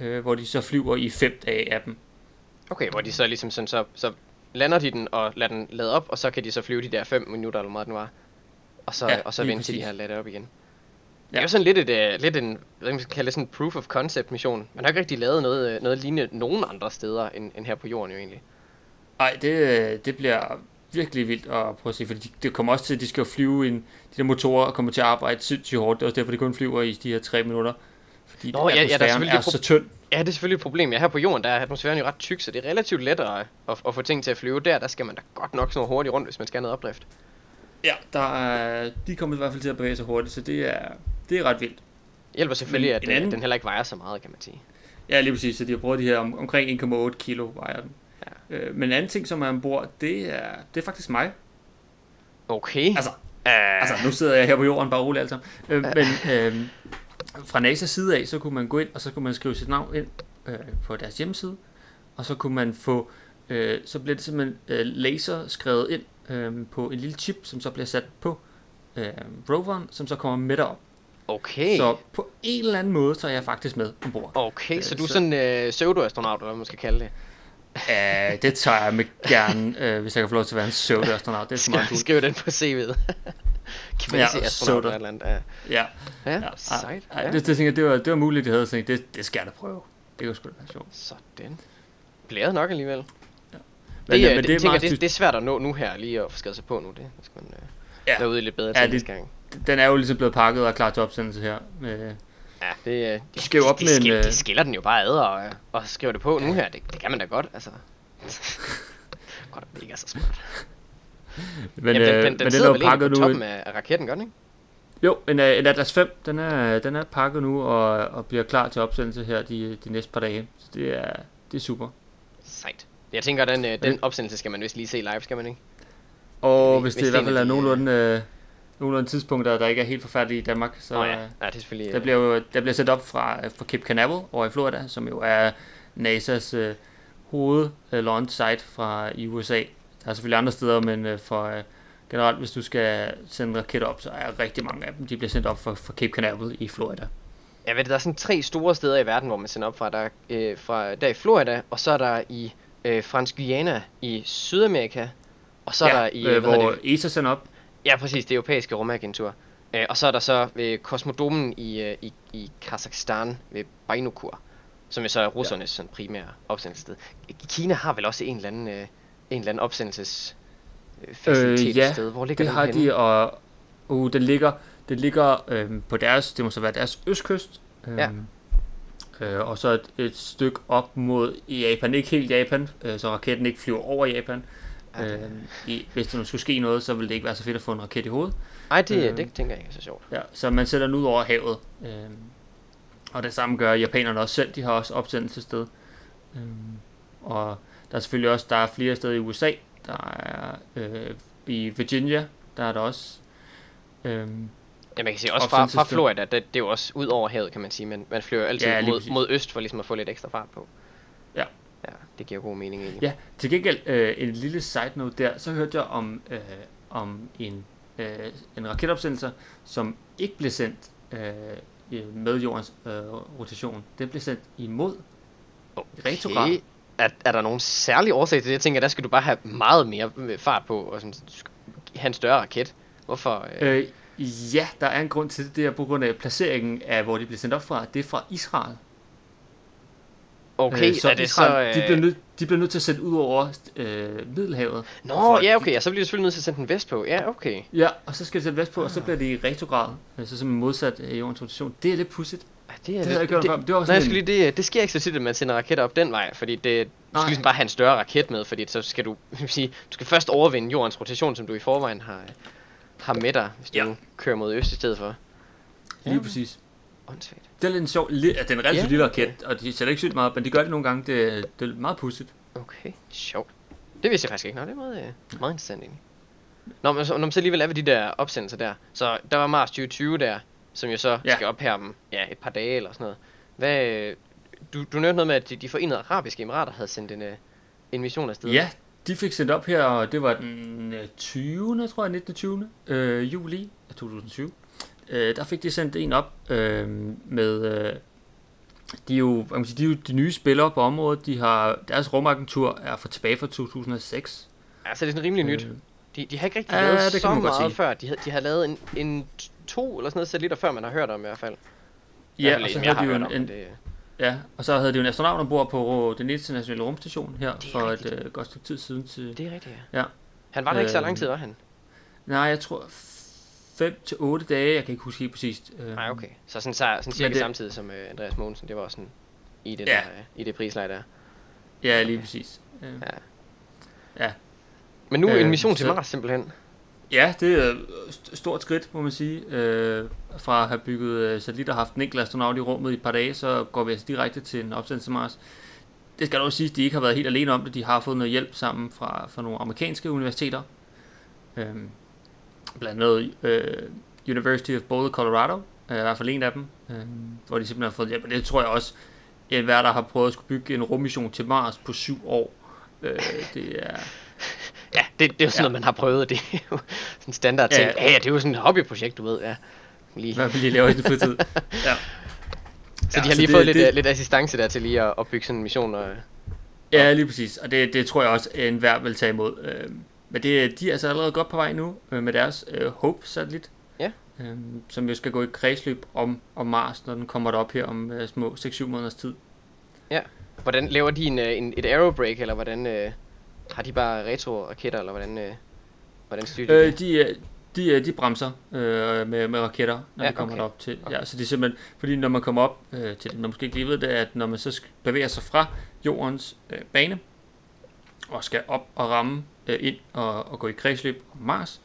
B: øh, hvor de så flyver i 5 dage af dem.
A: Okay, hvor de så ligesom sådan, så, så lander de den og lader den lade op, og så kan de så flyve de der 5 minutter, eller meget den var. Og så,
B: Ja,
A: og så vente til de har ladet op igen. Det
B: Ja.
A: er jo sådan lidt, et, uh, lidt en, hvad man kalde det, sådan en proof of concept mission. Man har ikke rigtig lavet noget, øh, noget lignende nogen andre steder, end, end her på jorden jo egentlig.
B: Nej, det, øh, det bliver virkelig vildt at prøve at se, fordi det kommer også til, at de skal jo flyve ind, de der motorer kommer til at arbejde sindssygt hårdt, det er også derfor, de kun flyver i de her 3 minutter. Fordi
A: Nå, ja, ja, der er
B: er
A: det
B: så tynd.
A: Ja, det er selvfølgelig et problem. Ja, her på jorden, der er atmosfæren jo ret tyk, så det er relativt let at, at, få ting til at flyve. Der, der skal man da godt nok så hurtigt rundt, hvis man skal have noget opdrift.
B: Ja, der er, de kommer i hvert fald til at bevæge sig hurtigt, så det er, det er ret vildt.
A: Det hjælper selvfølgelig,
B: Men
A: at, øh,
B: anden-
A: at den heller ikke vejer så meget, kan man sige.
B: Ja, lige præcis. Så de har brugt de her om, omkring 1,8 kilo vejer den. Ja. Øh, men en anden ting, som er ombord, det er, det er faktisk mig.
A: Okay.
B: Altså,
A: uh,
B: altså nu sidder jeg her på jorden, bare roligt alt sammen. Øh, men øh, fra NASA's side af, så kunne man gå ind, og så kunne man skrive sit navn ind øh, på deres hjemmeside, og så kunne man få, øh, så bliver det simpelthen øh, laser skrevet ind øh, på en lille chip, som så bliver sat på øh, roveren, som så kommer med derop.
A: Okay.
B: Så på en eller anden måde, så er jeg faktisk med ombord.
A: Okay,
B: Øh,
A: så du er
B: så-
A: sådan en øh, pseudo-astronaut, eller hvad man skal kalde det.
B: Ja, det tager jeg med gerne, øh, hvis jeg kan få lov til at være en pseudo-astronaut. Det er meget
A: Skal
B: cool.
A: skrive den på CV'et. Kvæse
B: Ja,
A: eller et eller andet. Ja,
B: Ja,
A: ja,
B: ja.
A: sejt.
B: Ej,
A: Ja.
B: det, det, tænker jeg, det var, det var muligt, jeg havde tænkt, det, det skal jeg da prøve. Det kunne sgu da være sjovt.
A: Sådan. Blæret nok alligevel.
B: Men,
A: det,
B: øh,
A: er,
B: men
A: det, det, tænker, det, det er svært at nå nu her, lige at få skrevet sig på nu. Det det skal man øh,
B: Ja.
A: være ude i lidt bedre
B: Ja,
A: til
B: det-
A: næste gang.
B: Den er jo ligesom blevet pakket og klar til opsendelse her. Med,
A: Ja, det, øh,
B: De skal jo op
A: de,
B: med en,
A: skiller,
B: øh,
A: de skiller den jo bare ad og, øh, og skriver det på nu her. Det, det kan man da godt, altså. godt, det ikke er så smart.
B: men,
A: Jamen,
B: øh,
A: den, den,
B: men
A: den
B: den
A: sidder
B: er jo pakket nu.
A: toppen af, raketten, gør den ikke?
B: Jo, en, øh, en Atlas 5, den er, den er pakket nu og, og bliver klar til opsendelse her de, de næste par dage. Så det er, det er super.
A: Sejt. Jeg tænker, den, øh, den opsendelse skal man vist lige se live, skal man ikke?
B: Og
A: Hvis-
B: hvis det i hvert
A: er
B: fald er
A: en de,
B: nogenlunde, øh, nogenlunde tidspunkter, der ikke er helt forfærdelige i Danmark, så oh,
A: ja, ja, det er selvfølgelig...
B: der,
A: øh,
B: bliver jo, der bliver sat op fra, fra Cape Canaveral over i Florida, som jo er NASA's øh, hoved øh, launch site fra i USA. Der er selvfølgelig andre steder, men øh, for øh, generelt, hvis du skal sende raketter op, så er rigtig mange af dem, de bliver sendt op fra, fra Cape Canaveral i Florida.
A: Jeg ved, der er sådan tre store steder i verden, hvor man sender op fra. Der er øh, fra, der i Florida, og så er der i øh, Fransk Guyana i Sydamerika, og så er der i...
B: øh, hvor
A: det?
B: ESA sender op.
A: Ja, præcis, det europæiske rumagentur. Øh, og så er der så øh, kosmodomen i, øh, i, i Kazakhstan ved Baikonur, som jo så er russernes sådan primære opsendelsessted. Kina har vel også en eller anden, øh, en eller anden opsendelses facilitet
B: Øh, ja,
A: sted. Hvor ligger
B: Det
A: den
B: har
A: henne?
B: de, og uh, den ligger, den ligger øh, på deres, det må så være deres østkyst. Øh,
A: Ja.
B: øh, og så et, et stykke op mod Japan, ikke helt Japan, øh, så raketten ikke flyver over Japan.
A: Ja,
B: Øh, i, hvis der nu skulle ske noget, så ville det ikke være så fedt at få en raket i hovedet.
A: Ej, det,
B: øh,
A: det tænker jeg ikke er så sjovt.
B: Ja, så man sætter den ud over havet. Øh, og det samme gør japanerne også selv, de har også opsendelsessted. Øh, og der er selvfølgelig også, der er flere steder i USA. Der er øh, i Virginia, der er der også. Øh,
A: Ja, man kan sige også fra, fra. Florida, det, det er jo også ud over havet, kan man sige, men man flyver altid
B: Ja,
A: mod, mod øst for ligesom at få lidt ekstra fart på.
B: Ja.
A: Det giver god mening egentlig.
B: Ja, til gengæld øh, en lille side note der, så hørte jeg om, øh, om en, øh, en raketopsendelse, som ikke blev sendt øh, med jordens øh, rotation. Den blev sendt imod. retrograd.
A: Er, er der nogen særlig årsag til det? Jeg tænker, der skal du bare have meget mere øh, fart på, og sådan, have en større raket. Hvorfor? Øh,
B: Øh, ja, der er en grund til det, det er på grund af placeringen af, hvor de blev sendt op fra. Det er fra Israel.
A: Okay,
B: øh, så
A: er det
B: Israel,
A: så...
B: de, bliver nødt, de bliver nødt til at sætte ud over øh, Middelhavet.
A: Nå,
B: for
A: ja,
B: de-
A: okay, ja, så bliver du selvfølgelig nødt til at sende den vest på. Ja, okay.
B: Ja, og så skal det sætte vest på, og så bliver det i retrograd. Altså som modsat af jordens rotation. Det er lidt pudsigt.
A: Ja, det, er
B: Det havde jeg før. Det var
A: Nej, jeg skulle lige, det, det sker ikke så tit, at man sender raketter op den vej, fordi det, du skal ligesom bare have en større raket med, fordi så skal du, sige, du skal først overvinde jordens rotation, som du i forvejen har, har med dig, hvis du
B: ja.
A: kører mod øst i stedet for.
B: Lige
A: Ja.
B: præcis.
A: Åndssvagt.
B: Det er lidt en sjov, li- den er relativt
A: Ja,
B: lille
A: okay.
B: raket, og de sætter ikke sygt meget, men de gør det nogle gange, det, det er meget pudsigt.
A: Okay, sjovt. Det vidste jeg faktisk ikke. Nå, det er meget, øh, meget interessant egentlig. Nå, men så, når man så alligevel er ved de der opsendelser der, så der var Mars 2020 der, som jo så
B: Ja.
A: skal op her om ja, et par dage eller sådan noget. Hvad, øh, du, du nævnte noget med, at de, de forenede arabiske emirater havde sendt en, øh, en mission afsted.
B: Ja, de fik sendt op her, og det var den øh, 20. tror jeg, 19. 20. Øh, juli af 2020. Øh, der fik de sendt en op øh, med... Øh, de er, jo, kan man sige, de er jo de nye spillere på området. De har, deres rumagentur er fra tilbage fra 2006.
A: Altså, det er sådan rimelig nyt.
B: Øh,
A: De, de har ikke rigtig
B: Ja,
A: lavet
B: det kan
A: så meget
B: sige.
A: før. De, havde- de har lavet en, en to eller sådan noget satellitter før, man har hørt om i hvert fald.
B: Ja,
A: hvert fald
B: og så havde de jo en,
A: om,
B: en,
A: det,
B: ja, og så havde de jo en astronaut ombord på den internationale rumstation her
A: er
B: for et
A: rigtigt.
B: øh, godt stykke tid siden. Til,
A: det er rigtigt,
B: Ja.
A: Han var der ikke så lang
B: Øhm,
A: tid, var han?
B: nej, jeg tror 5 til 8 dage, jeg kan ikke huske helt præcist. Øh,
A: Nej, okay. Så sådan, så, sådan cirka
B: det-
A: samtidig som uh, Andreas Mogensen, det var sådan i det,
B: Ja.
A: der, uh, i det prisleje der.
B: Ja, lige præcis. Øh,
A: Ja.
B: Ja.
A: Men nu
B: Øh,
A: en mission til
B: så-
A: Mars simpelthen.
B: Ja, det er et st- stort skridt, må man sige. Øh, fra at have bygget øh, satellitter og haft en enkelt astronaut i rummet i et par dage, så går vi altså direkte til en opsendelse til Mars. Det skal dog siges, at de ikke har været helt alene om det. De har fået noget hjælp sammen fra, fra nogle amerikanske universiteter. Øh, blandt andet øh, University of Boulder, Colorado, øh, i hvert fald en af dem, øh, hvor de simpelthen har fået hjælp. Og det tror jeg også, at hver der har prøvet at skulle bygge en rummission til Mars på syv år, øh, det er...
A: Ja, det, det er jo sådan ja. noget, man har prøvet. Det er jo sådan en standard ting. Ja, ja, ja, det er jo sådan et hobbyprojekt, du ved. Ja.
B: Lige. Hvad vil de lave i sin fritid? ja.
A: Så de har lige fået det, lidt, det, lidt assistance der til lige at, at bygge sådan en mission. Og,
B: ja, lige præcis. Og det, det tror jeg også, en hver vil tage imod. Øh, men det, de er altså allerede godt på vej nu øh, med deres øh, Hope-satellit.
A: Ja.
B: Øh, som jo skal gå i kredsløb om, om Mars, når den kommer derop her om øh, små 6-7 måneders tid.
A: Ja. Hvordan laver de en, øh, en, et aerobreak, eller hvordan øh, har de bare retro-raketter, eller hvordan, øh, hvordan styrer de
B: øh, det? De, de, de bremser øh, med, med raketter, når ja, de kommer okay. op til. Okay. Ja, så det er simpelthen, fordi når man kommer op øh, til det, når man måske ikke lige ved det, at når man så bevæger sig fra jordens øh, bane, og skal op og ramme øh, ind og, og gå i kredsløb om Mars,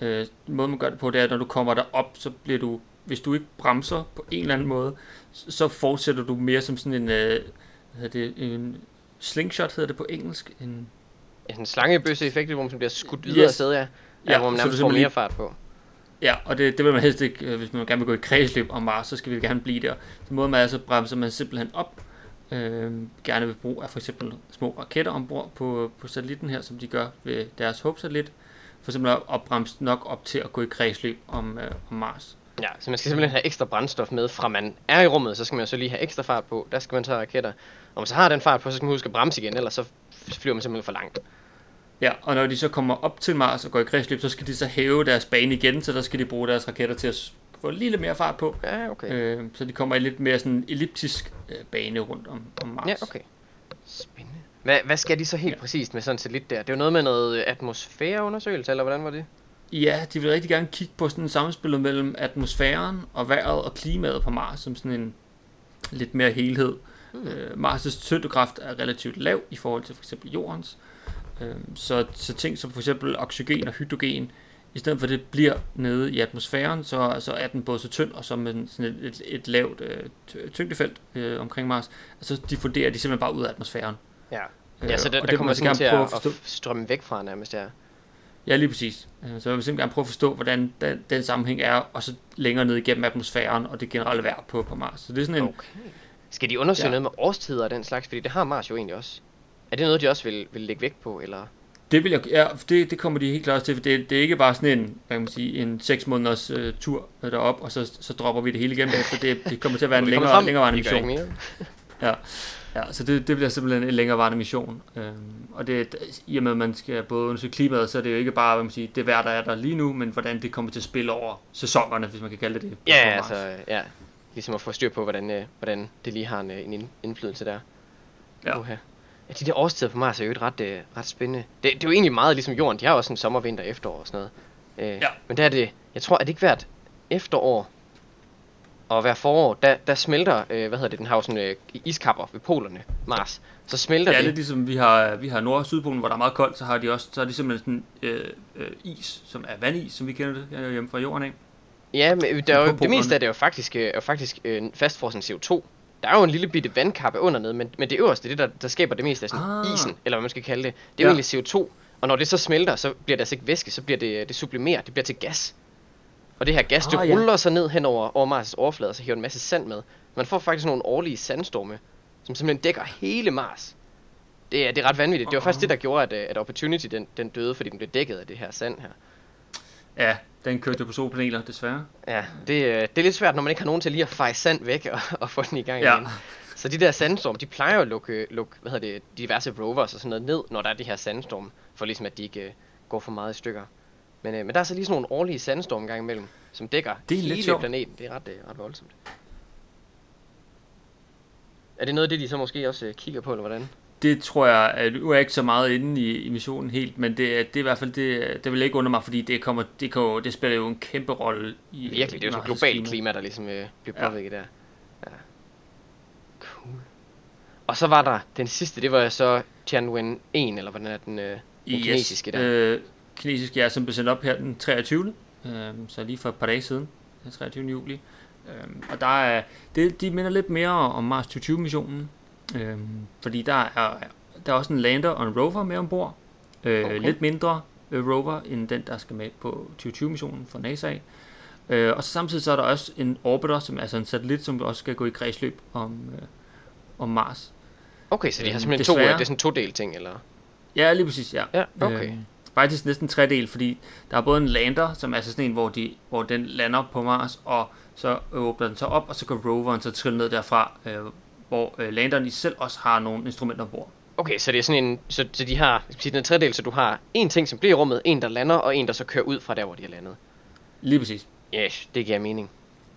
B: øh, måden man gør det på, det er, at når du kommer derop, så bliver du, hvis du ikke bremser på en eller anden måde, så fortsætter du mere som sådan en, øh, hvad det, en slingshot hedder det på engelsk, en
A: en slangebøsse effekt, hvor man bliver skudt videre yes. afsted, ja. Ja, ja, hvor man nærmest får mere fart på.
B: Ja, og det, det vil man helst ikke, øh, hvis man gerne vil gå i kredsløb om Mars, så skal vi gerne blive der. Så måde man altså bremser man simpelthen op, øh, gerne vil bruge af for eksempel små raketter ombord på, på satellitten her, som de gør ved deres Hope-satellit, for eksempel at opbremse nok op til at gå i kredsløb om, øh, om Mars.
A: Ja, så man skal simpelthen have ekstra brændstof med, fra man er i rummet, så skal man så lige have ekstra fart på, der skal man tage raketter. Og man så har den fart på, så skal man huske at bremse igen, ellers så flyver man simpelthen for langt.
B: Ja, og når de så kommer op til Mars og går i kredsløb, så skal de så hæve deres bane igen, så der skal de bruge deres raketter til at få lidt mere fart på.
A: Ja, okay.
B: Øh, så de kommer i lidt mere sådan elliptisk øh, bane rundt om, om Mars.
A: Ja, okay. Spændende. Hvad, hvad skal de så helt ja. præcist med sådan set lidt der? Det er jo noget med noget atmosfæreundersøgelse, eller hvordan var det?
B: Ja, de vil rigtig gerne kigge på sådan en samspil mellem atmosfæren og vejret og klimaet på Mars, som sådan en lidt mere helhed. Hmm. Øh, Mars' tyngdekraft er relativt lav i forhold til for eksempel Jordens. Øh, så, så ting som for eksempel oxygen og hydrogen, i stedet for det bliver nede i atmosfæren, så, så er den både så tynd og som en, sådan et, et, et lavt øh, tyngdefelt øh, omkring Mars. Altså de funderer de simpelthen bare ud af atmosfæren.
A: Ja, øh, ja så det, der det kommer simpelthen til at, at, at strømme væk fra nærmest, ja.
B: Ja, lige præcis. Øh, så jeg vil simpelthen gerne prøve at forstå, hvordan den, den sammenhæng er, og så længere ned igennem atmosfæren og det generelle vejr på, på Mars. Så det er sådan en... Okay.
A: Skal de undersøge ja. noget med årstider og den slags? Fordi det har Mars jo egentlig også. Er det noget, de også vil, vil lægge vægt på, eller?
B: Det vil jeg, ja, det, det kommer de helt klart til, for det, det er ikke bare sådan en, hvad kan man sige, en 6 måneders uh, tur derop, og så, så dropper vi det hele igen efter. Det, det kommer til at være en længere, længerevarende mission. ja, ja, så det, det bliver simpelthen en længerevarende mission. Øhm, og det, i og med, at man skal både undersøge klimaet, så er det jo ikke bare, hvad man siger, det vejr, der er der lige nu, men hvordan det kommer til at spille over sæsonerne, hvis man kan kalde det det.
A: Ja, altså, ja. Ligesom at få styr på, hvordan, øh, hvordan det lige har en, øh, en indflydelse der. Ja. Uh-huh. Ja, de der årstider på Mars er jo et ret, øh, ret spændende. Det, det er jo egentlig meget ligesom jorden. De har også en sommer, vinter, efterår og sådan noget. Øh, ja. Men der er det, jeg tror, at det ikke hvert efterår og hver forår, der, der smelter, øh, hvad hedder det, den har jo sådan øh, iskapper ved polerne, Mars. Så smelter
B: ja,
A: det.
B: Ja, lidt ligesom vi har, vi har Nord- og Sydpolen, hvor der er meget koldt, så har de også, så er det simpelthen sådan øh, øh, is, som er vandis, som vi kender det hjemme fra jorden af.
A: Ja, men der er jo, det meste af det er jo faktisk, øh, er jo faktisk øh, fastfrosset CO2. Der er jo en lille bitte vandkappe under nede, men, men det øverste, det der, der skaber det meste af sådan ah. isen, eller hvad man skal kalde det, det er ja. jo egentlig CO2. Og når det så smelter, så bliver det altså ikke væske, så bliver det, det sublimeret, det bliver til gas. Og det her gas, ah, det ruller ja. så ned hen over, over Mars' overflade, og så hiver en masse sand med. Man får faktisk nogle årlige sandstorme, som simpelthen dækker hele Mars. Det er, det er ret vanvittigt. Det var faktisk det, der gjorde, at, øh, at Opportunity den, den døde, fordi den blev dækket af det her sand her.
B: Ja, den kørte på solpaneler, desværre.
A: Ja, det, øh, det er lidt svært, når man ikke har nogen til lige at feje sand væk og, og få den i gang ja. igen. Så de der sandstorm, de plejer jo at lukke, lukke hvad hedder det, diverse rovers og sådan noget ned, når der er de her sandstorm, for ligesom at de ikke uh, går for meget i stykker. Men, uh, men der er så lige sådan nogle årlige sandstorm gang imellem, som dækker det er hele planeten. Det er ret, uh, ret voldsomt. Er det noget af det, de så måske også uh, kigger på, eller hvordan?
B: Det tror jeg, at nu er jeg ikke så meget inde i, i missionen helt, men det, det er i hvert fald, det, det vil ikke under mig, fordi det, kommer, det, kan, det spiller jo en kæmpe rolle i
A: Virkelig, det er jo så globalt klima, der ligesom øh, bliver påvirket ja. der. Ja. Cool. Og så var der den sidste, det var så Tianwen 1, eller hvordan er den, øh, den yes. kinesiske der?
B: Øh, kinesiske, ja, som blev sendt op her den 23. Øh, så lige for et par dage siden, den 23. juli. Øh, og der er, det, de minder lidt mere om Mars 2020-missionen, Øhm, fordi der er, der er også en lander og en rover med ombord. Øh, okay. Lidt mindre øh, rover end den, der skal med på 2020-missionen fra NASA. Øh, og så samtidig så er der også en orbiter, som er altså en satellit, som også skal gå i kredsløb om, øh, om Mars.
A: Okay, så de har
B: Øhm,
A: simpelthen to,
B: desværre-
A: det er sådan to del ting, eller?
B: Ja, lige præcis, ja.
A: Ja, okay.
B: Øh, faktisk næsten tre del, fordi der er både en lander, som er altså sådan en, hvor, de, hvor den lander på Mars, og så åbner den sig op, og så kan roveren så trille ned derfra, øh, hvor øh, landeren i selv også har nogle instrumenter ombord.
A: Okay, så det er sådan en, så, så de har, sige, den er tredel, så du har en ting, som bliver i rummet, en, der lander, og en, der så kører ud fra der, hvor de har landet.
B: Lige præcis.
A: Yes, det giver mening.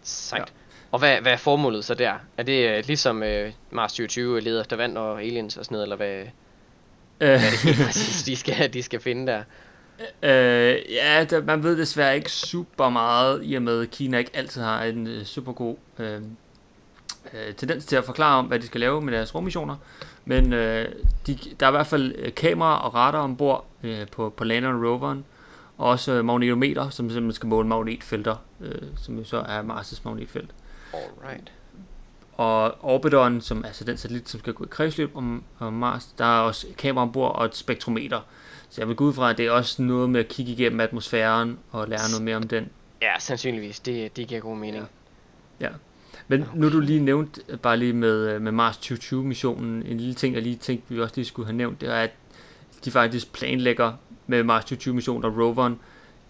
A: Sejt.
B: Ja.
A: Ja. Og hvad, hvad er formålet så der? Er det øh, ligesom øh, Mars 2020 leder efter vand og aliens og sådan noget, eller hvad,
B: Øh,
A: hvad er det helt præcis, de skal, de skal finde der?
B: øh, ja, der, man ved desværre ikke super meget, i og med at Kina ikke altid har en øh, super god øh, øh, tendens til at forklare om, hvad de skal lave med deres rummissioner. Men øh, de, der er i hvert fald øh, kamera og radar ombord øh, på, på landeren og roveren, og også øh, magnetometer, som simpelthen skal måle magnetfelter, øh, som jo så er Mars' magnetfelt.
A: Alright.
B: Og orbiteren, som er altså den satellit, som skal gå i kredsløb om, om Mars, der er også kamera ombord og et spektrometer. Så jeg vil gå ud fra, at det er også noget med at kigge igennem atmosfæren og lære noget mere om den.
A: Ja, sandsynligvis. Det, det giver god mening.
B: Ja. Men nu du lige nævnt, bare lige med, øh, med Mars 2020-missionen, en lille ting, jeg lige tænkte, vi også lige skulle have nævnt, det er, at de faktisk planlægger med Mars 2020-missionen og roveren,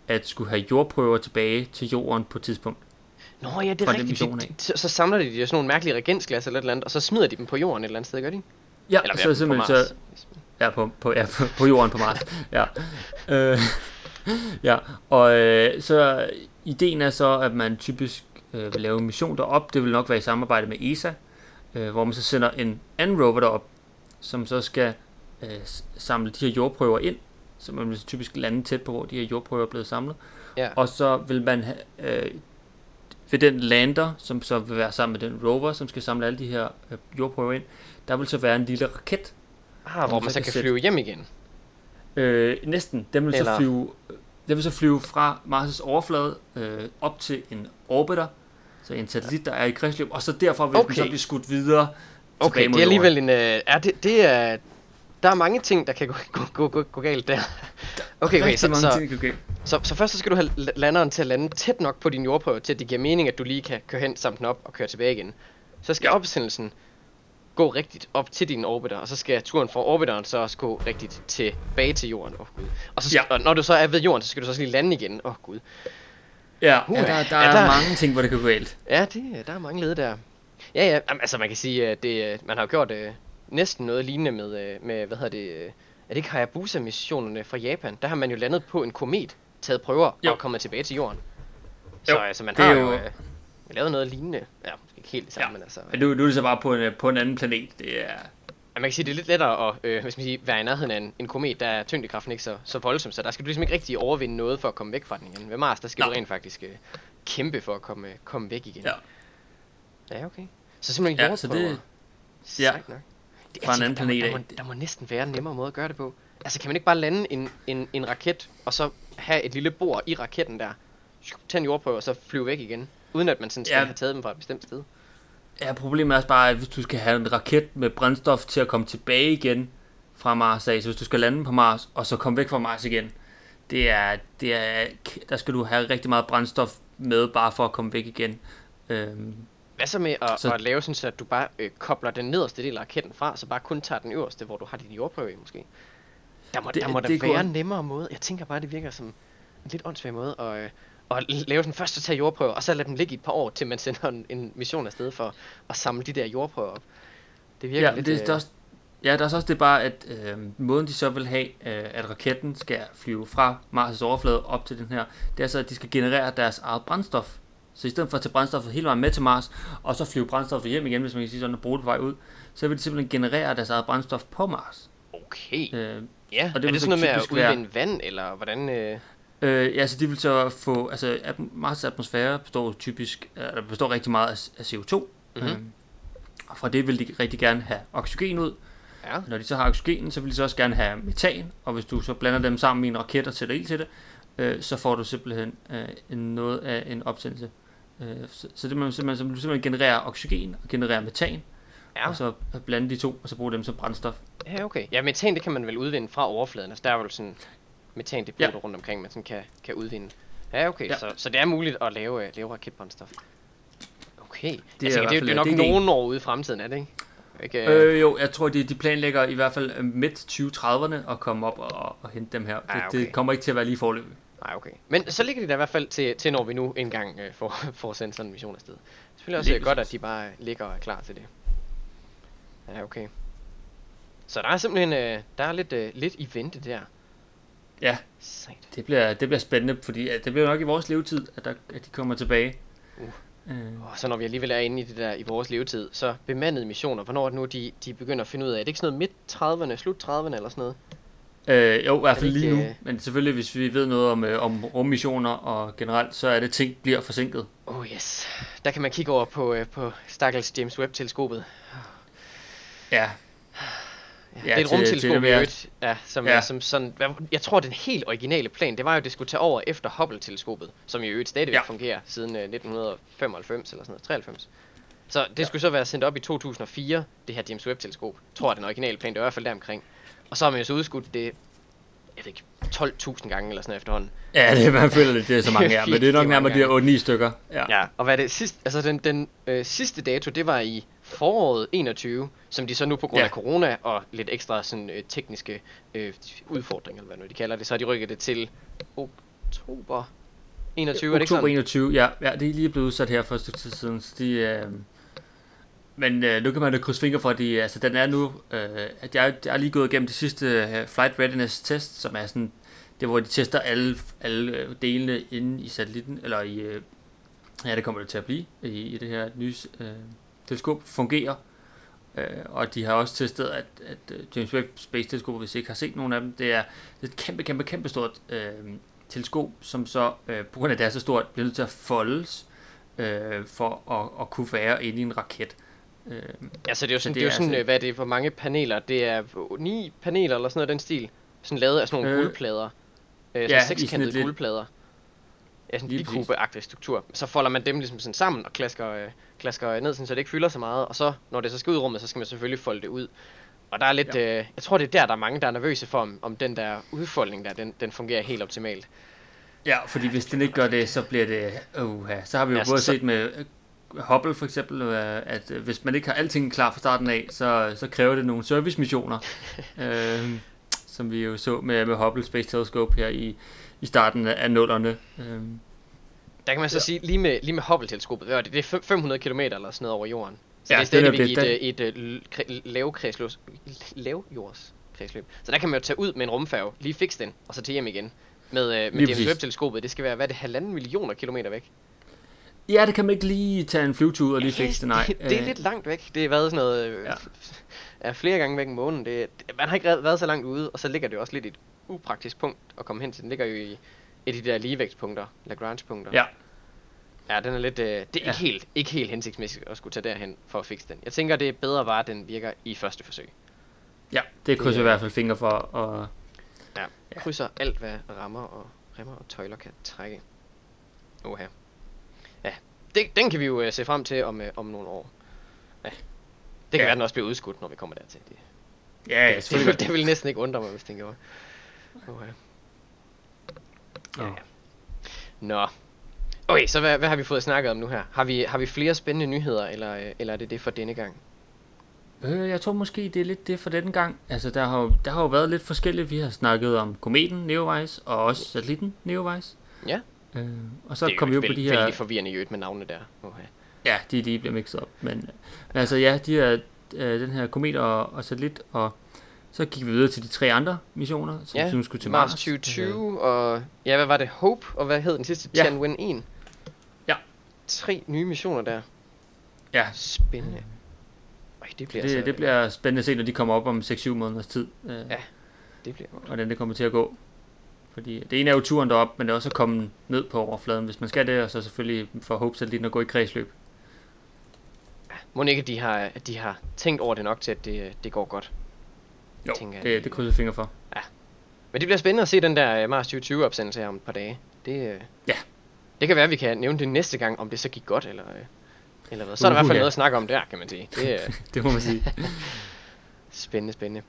B: at skulle have jordprøver tilbage til jorden på et tidspunkt.
A: Nå ja, det er rigtigt. De, de, så, så samler de de sådan nogle mærkelige reagensglas eller et eller andet, og så smider de dem på jorden et eller andet sted, gør de?
B: Ja,
A: Eller
B: så simpelthen så, Ja, på, på, ja, på, på jorden på Mars. ja. Øh, ja, og øh, så ideen er så, at man typisk øh, vil lave en mission derop. Det vil nok være i samarbejde med ESA, øh, hvor man så sender en anden rover derop, som så skal øh, samle de her jordprøver ind. Så man vil typisk lande tæt på, hvor de her jordprøver er blevet samlet.
A: Ja.
B: Og så vil man øh, ved den lander, som så vil være sammen med den rover, som skal samle alle de her øh, jordprøver ind, der vil så være en lille raket,
A: Ah, hvor
B: man så
A: så
B: kan
A: kan flyve hjem igen.
B: Øh, næsten. Den vil så
A: Eller-
B: flyve, den vil så flyve fra Mars' overflade øh, op til en orbiter, så en satellit, der er i kredsløb, og så derfra vil okay. den så blive skudt videre
A: Okay, det er alligevel en... Øh, er det, det er... Der er mange ting, der kan gå, gå, gå, gå, gå galt der. Okay, okay, så, så,
B: ting, okay.
A: så, så først så skal du have la- landeren til at lande tæt nok på din jordprøve, til at det giver mening, at du lige kan køre hen, samle den op og køre tilbage igen. Så skal
B: Ja.
A: opsendelsen gå rigtigt op til din orbiter, og så skal turen fra orbiteren så også gå rigtigt tilbage til jorden. Åh oh, gud. Og, så,
B: Ja.
A: og når du så er ved jorden, så skal du så også lige lande igen. Åh oh, gud.
B: Ja,
A: Uh,
B: ja, der, der
A: ja,
B: er
A: der-
B: mange ting, hvor det kan gå galt.
A: Ja, det, der er mange led der. Ja, ja, altså man kan sige, at det, øh, man har jo gjort øh, næsten noget lignende med, øh, med hvad hedder det, øh, er det ikke Hayabusa-missionerne fra Japan? Der har man jo landet på en komet, taget prøver
B: Jo.
A: og kommet tilbage til jorden. Så
B: Jo,
A: altså man
B: det er
A: har
B: jo-
A: jo øh, lavet noget lignende. Ja, ikke helt det samme,
B: Ja.
A: men altså...
B: Men nu, nu er det så bare på en, på en anden planet. Det er,
A: man kan sige, det er lidt lettere at øh, hvis man siger, være i nærheden af en, en komet, der er tyngdekraften ikke så, så voldsom, så der skal du ligesom ikke rigtig overvinde noget for at komme væk fra den igen. Ved Mars, der skal
B: Nej.
A: du rent faktisk øh, kæmpe for at komme, komme væk igen.
B: ja.
A: Ja, okay. Så simpelthen
B: Ja, så det-
A: Sejt
B: ja.
A: nok. Det,
B: Fra en
A: tænker,
B: anden
A: der må-
B: planet
A: der, må, der må næsten være en nemmere måde at gøre det på. Altså, kan man ikke bare lande en, en, en raket, og så have et lille bord i raketten der, tage en jordprøve, og så flyve væk igen, uden at man sådan skal
B: Ja.
A: have taget dem fra et bestemt sted?
B: Ja, problemet er også bare, at hvis du skal have en raket med brændstof til at komme tilbage igen fra Mars af, så hvis du skal lande på Mars, og så komme væk fra Mars igen, det er, det er, der skal du have rigtig meget brændstof med, bare for at komme væk igen. Øhm,
A: Hvad så med at,
B: Så-
A: at lave sådan, så at du bare øh, kobler den nederste del af raketten fra, så bare kun tager den øverste, hvor du har din jordprøve i måske? Der må,
B: Det-
A: det, der må
B: det
A: der
B: kunne-
A: være en nemmere måde. Jeg tænker bare, det virker som en lidt åndssvag måde at, øh, at lave sådan først at tage jordprøver, og så lade dem ligge i et par år, til man sender en, en mission afsted for at samle de der jordprøver op. Det virker
B: Ja,
A: lidt...
B: det,
A: øh,
B: det er også, ja, der er så også det bare, at øh, måden de så vil have, øh, at raketten skal flyve fra Mars' overflade op til den her, det er så, at de skal generere deres eget brændstof. Så i stedet for at tage brændstoffet hele vejen med til Mars, og så flyve brændstoffet hjem igen, hvis man kan sige sådan, og bruge det på vej ud, så vil de simpelthen generere deres eget brændstof på Mars.
A: Okay.
B: Øh,
A: Ja,
B: og
A: og
B: det
A: er det
B: så
A: sådan noget med at
B: typisk være-
A: udvinde vand, eller hvordan... Øh...
B: øh, ja, så de vil så få, altså Mars' atmosfære består typisk, øh, der består rigtig meget af, af CO2,
A: Mhm.
B: øh, og fra det vil de rigtig gerne have oxygen ud,
A: Ja,
B: Når de så har oxygen, så vil de så også gerne have metan, og hvis du så blander dem sammen i en raket og sætter ild til det, øh, så får du simpelthen øh, noget af en opsendelse. Øh, så, så det man simpelthen, så du simpelthen generere oxygen og generere metan,
A: ja.
B: og så blande de to, og så bruge dem som brændstof.
A: ja, okay. Ja, metan, det kan man vel udvinde fra overfladen. Altså, der er vel sådan metandepoter
B: Ja.
A: rundt omkring, man sådan kan, kan udvinde. Ja, okay,
B: Ja.
A: Så, så det er muligt at lave, øh, lave raketbrændstof. Okay. Det
B: Det
A: er,
B: er
A: jeg tænker,
B: hvert
A: det, er-
B: fald-
A: det er nok
B: det er en
A: nogle år ude i fremtiden, er det ikke? ikke øh,
B: Øh, jo, jeg tror, de, de planlægger i hvert fald øh, midt 2030'erne at komme op og, og hente dem her. Det,
A: Ah,
B: det
A: okay.
B: kommer ikke til at være lige forløbig.
A: Nej, okay. Men så ligger de der i hvert fald til, til når vi nu engang øh, får, får sendt sådan en mission afsted. Det er selvfølgelig også
B: Lige
A: godt, at de bare ligger og er klar til det. Ja, okay. Så der er simpelthen øh, der er lidt, øh, lidt i vente der.
B: Ja,
A: Sejt.
B: det bliver, det bliver spændende, fordi det bliver nok i vores levetid, at, der, at de kommer tilbage.
A: Uh.
B: Øh,
A: Og så når vi alligevel er inde i det der i vores levetid, så bemandede missioner, hvornår er det nu, de, de begynder at finde ud af, er det ikke sådan noget midt 30'erne, slut 30'erne eller sådan noget?
B: Øh, jo, i hvert fald lige nu.
A: øh,
B: Men selvfølgelig, hvis vi ved noget om, øh, om rummissioner og generelt, så er det ting bliver forsinket.
A: Oh yes. Der kan man kigge over på, øh, på Stakkels James Webb-teleskopet.
B: Ja,
A: Ja,
B: Ja,
A: det er et rumteleskop i øvrigt, ja, som,
B: Ja.
A: som sådan, jeg tror den helt originale plan, det var jo, at det skulle tage over efter Hubble-teleskopet, som i øvrigt stadigvæk
B: Ja.
A: fungerer siden øh, 1995 eller sådan noget, 93. Så det ja. skulle så være sendt op i 2004, det her James Webb-teleskop. Jeg tror, at den originale plan, det var i hvert fald deromkring. Og så har man jo så udskudt det, jeg ved ikke, 12.000 gange eller sådan noget efterhånden.
B: ja det, man føler lidt, det er så mange her, men det er nok nærmere de her 8-9 stykker. Ja.
A: Ja, og hvad er det sidste, altså den, den øh, sidste dato, det var i foråret 21, som de så nu på grund
B: Ja.
A: af corona og lidt ekstra sådan øh, tekniske øh, udfordringer, eller hvad nu de kalder det, så har de rykket det til oktober 21, er det
B: Oktober
A: sådan?
B: 21, ja, ja, det er lige blevet udsat her for et stykke tid siden. Så de, øh, men øh, nu kan man da krydse fingre for, at de, altså, den er nu, øh, at jeg, jeg er lige gået igennem det sidste øh, Flight Readiness Test, som er sådan, det hvor de tester alle, alle øh, delene inde i satellitten, eller i, øh, ja det kommer det til at blive, i, i det her nye øh, teleskop, fungerer. Øh, og de har også testet, at, at øh, James Webb Space Teleskop, hvis I ikke har set nogen af dem, det er, er et kæmpe, kæmpe, kæmpe stort øh, teleskop, som så, øh, på grund af at det er så stort, bliver nødt til at foldes øh, for at, at kunne være inde i en raket. Øh,
A: Ja, så det er jo sådan,
B: Så
A: det er jo
B: er
A: sådan
B: altså-
A: øh, hvad er det for mange paneler? Det er ni paneler eller sådan noget den stil. Sådan lavet af sådan nogle
B: Øh,
A: guldplader. Øh,
B: ja,
A: sådan sekskantede
B: et lidt-
A: guldplader. Ja, sådan en bikubeagtig struktur. Så folder man dem ligesom sådan sammen og klasker, øh, klasker ned, sådan, så det ikke fylder så meget. Og så, når det så skal ud i rummet, så skal man selvfølgelig folde det ud. Og der er lidt, ja. øh, jeg tror det er der, der er mange, der er nervøse for, om, om den der udfoldning der, den, den fungerer helt optimalt.
B: ja, fordi hvis den ikke gør det, så bliver det, uh, så har vi jo
A: Ja,
B: både
A: så-
B: set med øh, Hubble for eksempel, øh, at øh, hvis man ikke har alting klar fra starten af, så, så kræver det nogle servicemissioner, øh, som vi jo så med, med Hubble Space Telescope her i, i starten af nullerne. Øh,
A: Der kan man så ja. sige, lige med, lige med Hubble-teleskopet, det, det er fem- 500 km eller sådan noget over jorden. Så
B: Ja,
A: det er
B: det er
A: stadigvæk
B: det.
A: i et, øh, et, et kre- lavkredsløb, lavjordskredsløb. Så der kan man jo tage ud med en rumfærge, lige fikse den, og så til hjem igen. Med, øh, med James
B: præcis.
A: Webb-teleskopet, det skal være, hvad er det, halvanden millioner kilometer væk?
B: ja, det kan man ikke lige tage en flyvetur og lige fikse det, nej.
A: Det, det er
B: Øh,
A: lidt langt væk. Det har været sådan noget, øh,
B: Ja.
A: Ja. er flere gange væk om måneden. Det, det, man har ikke været- så langt ude, og så ligger det jo også lidt i et upraktisk punkt at komme hen til. Den ligger jo i et af de der ligevægtspunkter, Lagrange-punkter.
B: Ja.
A: Ja, den er lidt, øh, det er
B: Ja.
A: ikke, helt, ikke helt hensigtsmæssigt at skulle tage derhen for at fikse den. Jeg tænker, det er bedre bare, at den virker i første forsøg.
B: Ja, det krydser
A: Det-
B: i hvert fald fingre for, og
A: Ja.
B: Ja.
A: Krydser alt, hvad rammer og remmer og tøjler kan trække. Oha. Ja, det, den kan vi jo uh, se frem til om, uh, om nogle år. Ja. Det kan
B: Ja.
A: være, den også bliver udskudt, når vi kommer dertil. Det,
B: ja, ja
A: det, det, det vil næsten ikke undre mig, hvis den gjorde. Oha. Ja.
B: Nå.
A: Nå. Okay, så hvad, hvad har vi fået snakket om nu her? Har vi, har vi flere spændende nyheder, eller, eller er det det for denne gang?
B: Øh, jeg tror måske, det er lidt det for denne gang. Altså, der har, jo, der har jo været lidt forskelligt. Vi har snakket om kometen Neowise, og også satellitten Neowise.
A: Ja.
B: Øh, og så
A: det er
B: kom vi jo på de her...
A: vældig forvirrende i øvrigt med navnene der. Oha.
B: Ja, de lige bliver mixet op. Men, altså, ja, de her, øh, den her komet og, og satellit, og så gik vi videre til de tre andre missioner, som
A: Ja,
B: ja, skulle til
A: Mars
B: Mars.
A: 2020, og ja, hvad var det? Hope, og hvad hed den sidste?
B: Ja.
A: Tianwen 1.
B: Ja.
A: Tre nye missioner der.
B: Ja,
A: Spændende. Øj, det bliver
B: det,
A: altså,
B: det bliver spændende at se, når de kommer op om 6-7 måneders tid. Øh,
A: Ja. det bliver godt.
B: hvordan det kommer til at gå. Fordi det ene er jo turen derop, men det er også at komme ned på overfladen, hvis man skal det, og så selvfølgelig for Hope Satellitten at gå i kredsløb.
A: Må ikke, at de har, at de har tænkt over det nok til, at det, det går godt.
B: Jo,
A: tænker
B: det, det krydser fingre for.
A: Men det bliver spændende at se den der øh, Mars 2020 opsendelse her om et par dage. Det, øh,
B: Ja.
A: det kan være, at vi kan nævne det næste gang, om det så gik godt, eller, øh, eller hvad. Så er der i hvert fald
B: Uha.
A: noget at snakke om der, kan man sige. Det
B: Det må man sige.
A: spændende, spændende.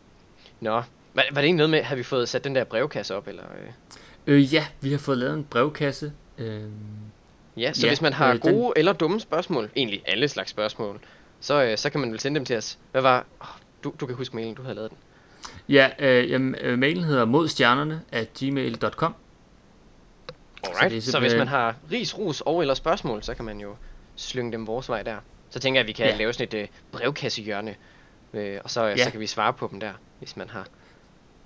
A: Nå, var, var det egentlig noget med, havde vi fået sat den der brevkasse op, eller? Øh?
B: øh, ja, vi har fået lavet en brevkasse Øhm,
A: Ja, så
B: Ja,
A: hvis man har
B: øh, den-
A: gode eller dumme spørgsmål, egentlig alle slags spørgsmål, så, øh, så kan man vel sende dem til os. Hvad var... Oh, du, du kan huske mailen, du havde lavet den.
B: ja, øh, jamen, øh, mailen hedder modstjernerne at gmail.com.
A: Alright.
B: det
A: Så, så hvis man har ris, ros og eller spørgsmål, så kan man jo slynge dem vores vej der. Så tænker jeg, at vi kan
B: Ja.
A: lave sådan et øh, brevkassehjørne, øh, og så, øh,
B: Ja.
A: så kan vi svare på dem der, hvis man har,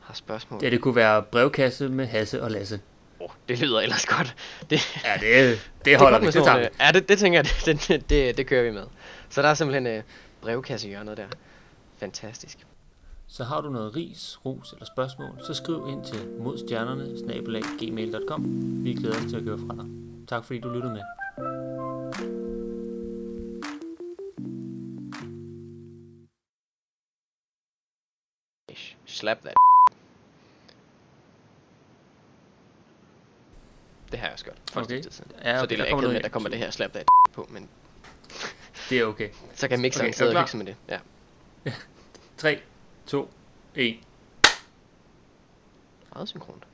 A: har spørgsmål.
B: Ja, det kunne være brevkasse med Hasse og Lasse.
A: Oh, det lyder ellers godt. Det,
B: Ja, det, det
A: det er
B: holder
A: godt
B: vi. Det
A: sådan øh, Ja, det, det tænker jeg, det, det, det, det kører vi med. Så der er simpelthen øh, brevkassehjørnet der. Fantastisk.
B: Så har du noget ris, ros eller spørgsmål, så skriv ind til modstjernerne. Vi glæder os til at høre fra dig. Tak fordi du lyttede med.
A: Slap that. Det har jeg også gjort.
B: Okay. Ja,
A: så
B: okay,
A: det er akavet med, at der kommer det her slap that på, men
B: Det er okay.
A: så kan mixeren
B: Okay,
A: sidde og hygge med det. Ja,
B: 3, 2, 1.
A: meget synkront.